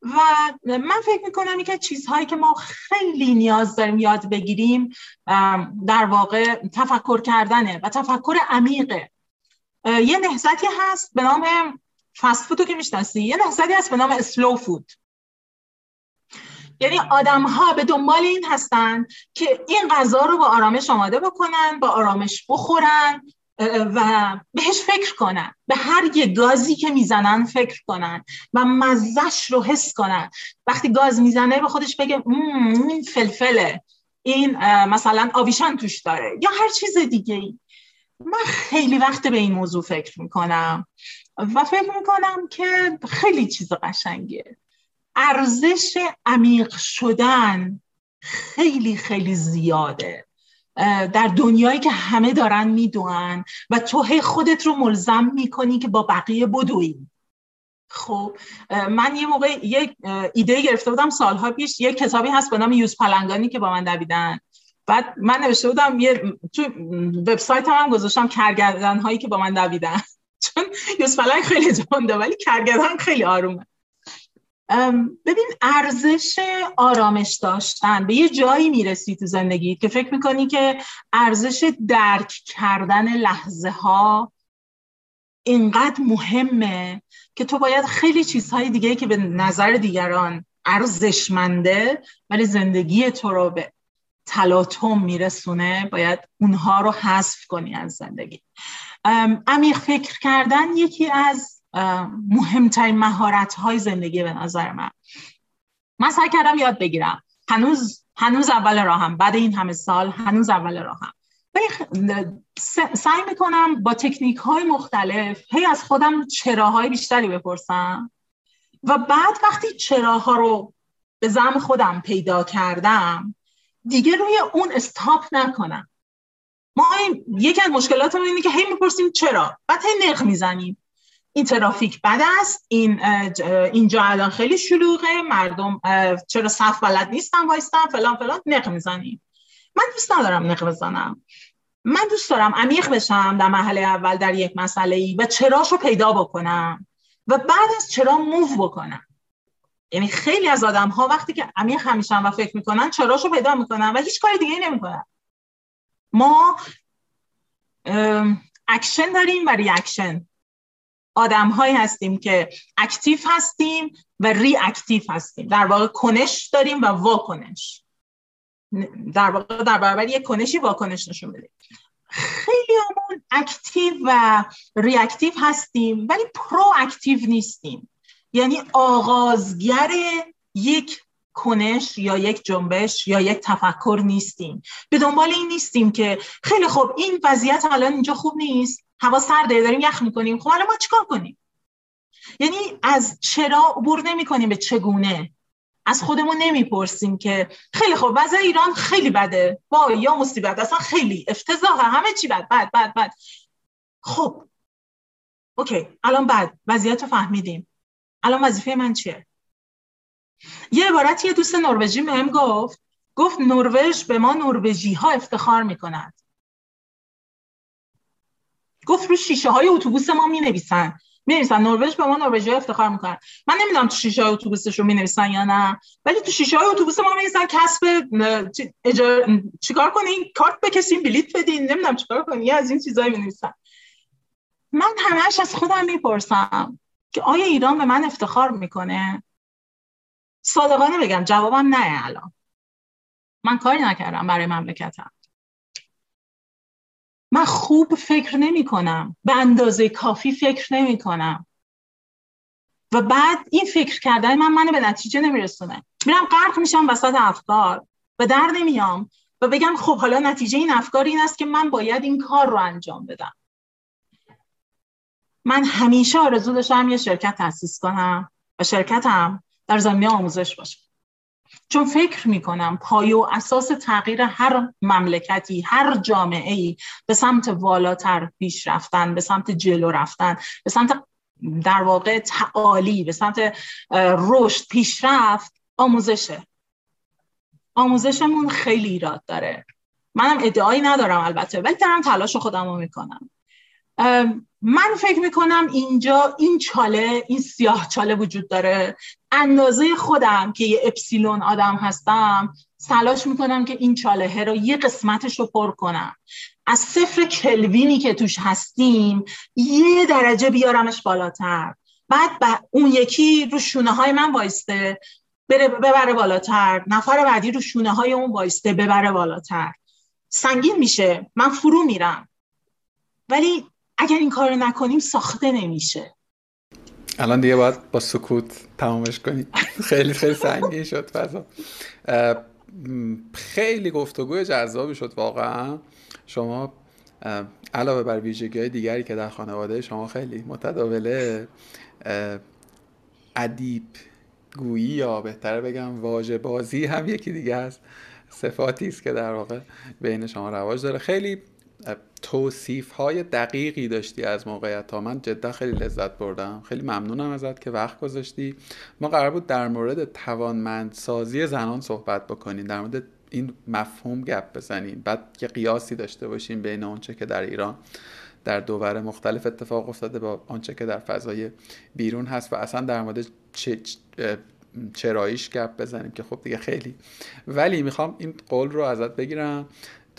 و من فکر می‌کنم که چیزهایی که ما خیلی نیاز داریم یاد بگیریم در واقع تفکر کردنه و تفکر عمیقه. یه نهزتی هست به نام فست فودو که می‌شناسی. یه نهزتی هست به نام اسلو فود یعنی آدم ها به دنبال این هستن که این غذا رو با آرامش آماده بکنن با آرامش بخورن و بهش فکر کنن. به هر یه گازی که می‌زنن فکر کنن و مزش رو حس کنن. وقتی گاز می‌زنه به خودش بگه این فلفله. این مثلا آویشان توش داره. یا هر چیز دیگه ای من خیلی وقت به این موضوع فکر می‌کنم و فکر می‌کنم که خیلی چیز قشنگیه. ارزش عمیق شدن خیلی خیلی زیاده. در دنیایی که همه دارن می‌دونن و تو خودت رو ملزم می‌کنی که با بقیه بدوی. خب من یه موقع یک ایده گرفته بودم سالها پیش یه کتابی هست به نام یوز پلنگانی که با من دویدن. بعد من نوشته بودم یه تو وبسایت هم, هم گذاشتم کرگردن هایی که با من دویدن. چون پلنگ خیلی جانده ولی کرگردن خیلی آرومه. ببین ارزش آرامش داشتن. به یه جایی می‌رسی تو زندگی که فکر می‌کنی که ارزش درک کردن لحظه ها اینقدر مهمه که تو باید خیلی چیزهای دیگه که به نظر دیگران ارزشمنده ولی زندگی تو رو به تلاطم میرسونه باید اونها رو حذف کنی از زندگی. عمیق فکر کردن یکی از مهمترین مهارت های زندگی به نظر من. من سعی کردم یاد بگیرم. هنوز هنوز اول راهم. بعد این همه سال هنوز اول راهم. سعی می‌کنم با تکنیک های مختلف هی از خودم چراهای بیشتری بپرسم. و بعد وقتی چراها رو به زم خودم پیدا کردم دیگه روی اون استاپ نکنم. ما یکی از مشکلاتمون اینه که هی می‌پرسیم چرا؟ بعد هی نق می‌زنیم. این ترافیک بد است این اینجا الان خیلی شلوغه مردم چرا صف بلد نیستن وایستن فلان فلان نق می‌زنیم. من دوست ندارم نق بزنم. من دوست دارم عمیق بشم در محله اول در یک مسئله ای و چراش رو پیدا بکنم و بعد از چرا موو بکنم. یعنی خیلی از آدم ها وقتی که عمیق همیشن و فکر می‌کنن چراش رو پیدا می‌کنن و هیچ کار دیگه نمی‌کنن. ما اکشن داریم و reaction. آدم هایی هستیم که active هستیم و reactive هستیم. در واقع کنش داریم و واکنش. در واقع در برابر یک کنشی واکنش نشون بدیم. خیلی همون active و reactive هستیم ولی proactive نیستیم. یعنی آغازگر یک کنش یا یک جنبش یا یک تفکر نیستیم. به دنبال این نیستیم که خیلی خوب این وضعیت الان اینجا خوب نیست هوا سرده داریم یخ می‌کنیم. خب حالا ما چیکار کنیم؟ یعنی از چرا عبور نمی کنیم به چگونه؟ از خودمون نمی‌پرسیم که خیلی خوب وضع ایران خیلی بده. با یا مصیبت اصلا خیلی افتضاح همه چی بد بد بد بد. خب اوکی الان بعد وضعیت رو فهمیدیم. الان وظیفه من چیه؟ یه عبارتی یه دوست نروژی بهم گفت گفت نروژ به ما نروژی ها افتخار می‌کند. گفت رو شیشه های اتوبوس ما می نویسن می نویسن نروژ به ما نروژی افتخار می‌کنن من نمی‌دونم تو شیشه های اتوبوسش رو می نویسن یا نه ولی تو شیشه های اتوبوس ما می نویسن کسب اجار... چیکار کنین کارت بکشین بلیت بدین نمی‌دونم چیکار کنین از این چیزایی می نویسن من همش از خودم می‌پرسم. که آیا ایران به من افتخار می‌کنه؟ صادقانه بگم جوابم نه الان. من کاری نکردم برای مملکتم. من خوب فکر نمی کنم به اندازه کافی فکر نمی کنم و بعد این فکر کردن من منو به نتیجه نمیرسونه. میرم غرق میشم وسط افکار و در نمیام و بگم خب حالا نتیجه این افکار این است که من باید این کار رو انجام بدم. من همیشه آرزو داشتم یه شرکت تاسیس کنم و شرکتم در زمینه آموزش باشه. چون فکر می‌کنم پای و اساس تغییر هر مملکتی هر جامعه ای به سمت والاتر پیش رفتن به سمت جلو رفتن به سمت در واقع تعالی به سمت رشد پیشرفت آموزشه. آموزشمون خیلی ایراد داره. منم ادعایی ندارم البته ولی دارم تلاش خودم رو می‌کنم. من فکر می‌کنم اینجا این چاله این سیاه چاله وجود داره. اندازه خودم که یه اپسیلون آدم هستم سلاش می‌کنم که این چاله رو یه قسمتش رو پر کنم. از صفر کلوینی که توش هستیم یه درجه بیارمش بالاتر. بعد اون یکی رو شونه های من وایسته بره ببره بالاتر. نفر بعدی رو شونه های اون وایسته ببره بالاتر. سنگین میشه. من فرو میرم. ولی اگر این کار نکنیم ساخته نمیشه. الان دیگه باید با سکوت تمامش کنیم خیلی خیلی سنگین شد فضا. خیلی گفتگوی جذابی شد واقعا. شما علاوه بر ویژگی های دیگری که در خانواده شما خیلی متداوله ادیب گویی یا بهتره بگم واژه بازی هم یکی دیگه است. صفاتی است که در واقع بین شما رواج داره. خیلی توصیف های دقیقی داشتی از موقعیت ها من جدا خیلی لذت بردم. خیلی ممنونم ازت که وقت گذاشتی. ما قرار بود در مورد توانمندسازی زنان صحبت بکنیم در مورد این مفهوم گپ بزنیم. بعد یه قیاسی داشته باشیم بین آنچه که در ایران در دوور مختلف اتفاق افتاده با آنچه که در فضای بیرون هست و اصلا در مورد چه چراییش گپ بزنیم که خب دیگه خیلی. ولی می‌خوام این قول رو ازت بگیرم.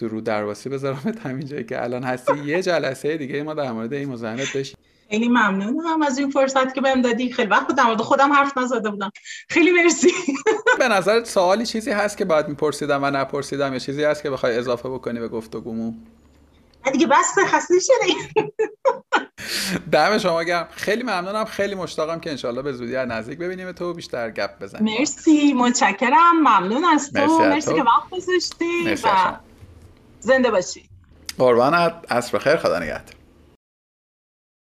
تو رو درواسی بذارم همین جایی که الان هستی. یه جلسه دیگه ما در مورد این مزاحمت بشیم. خیلی ممنونم از این فرصت که بهم دادی. خیلی وقت در مورد خودم حرف نزده بودم. خیلی مرسی. به نظر سوالی چیزی هست که باید میپرسیدم و نپرسیدم یا چیزی هست که بخوای اضافه بکنی به گفتگومون؟ دیگه بس خسته شدی. دم شما گرم. خیلی ممنونم. خیلی مشتاقم که انشالله به زودی از نزدیک ببینیم تو بیشتر گپ بزنیم. مرسی. متشکرم. ممنون از تو. مرسی, مرسی که وقت گذاشتی و زنده باشی. قربانت عصر خیر خدا نگهدار.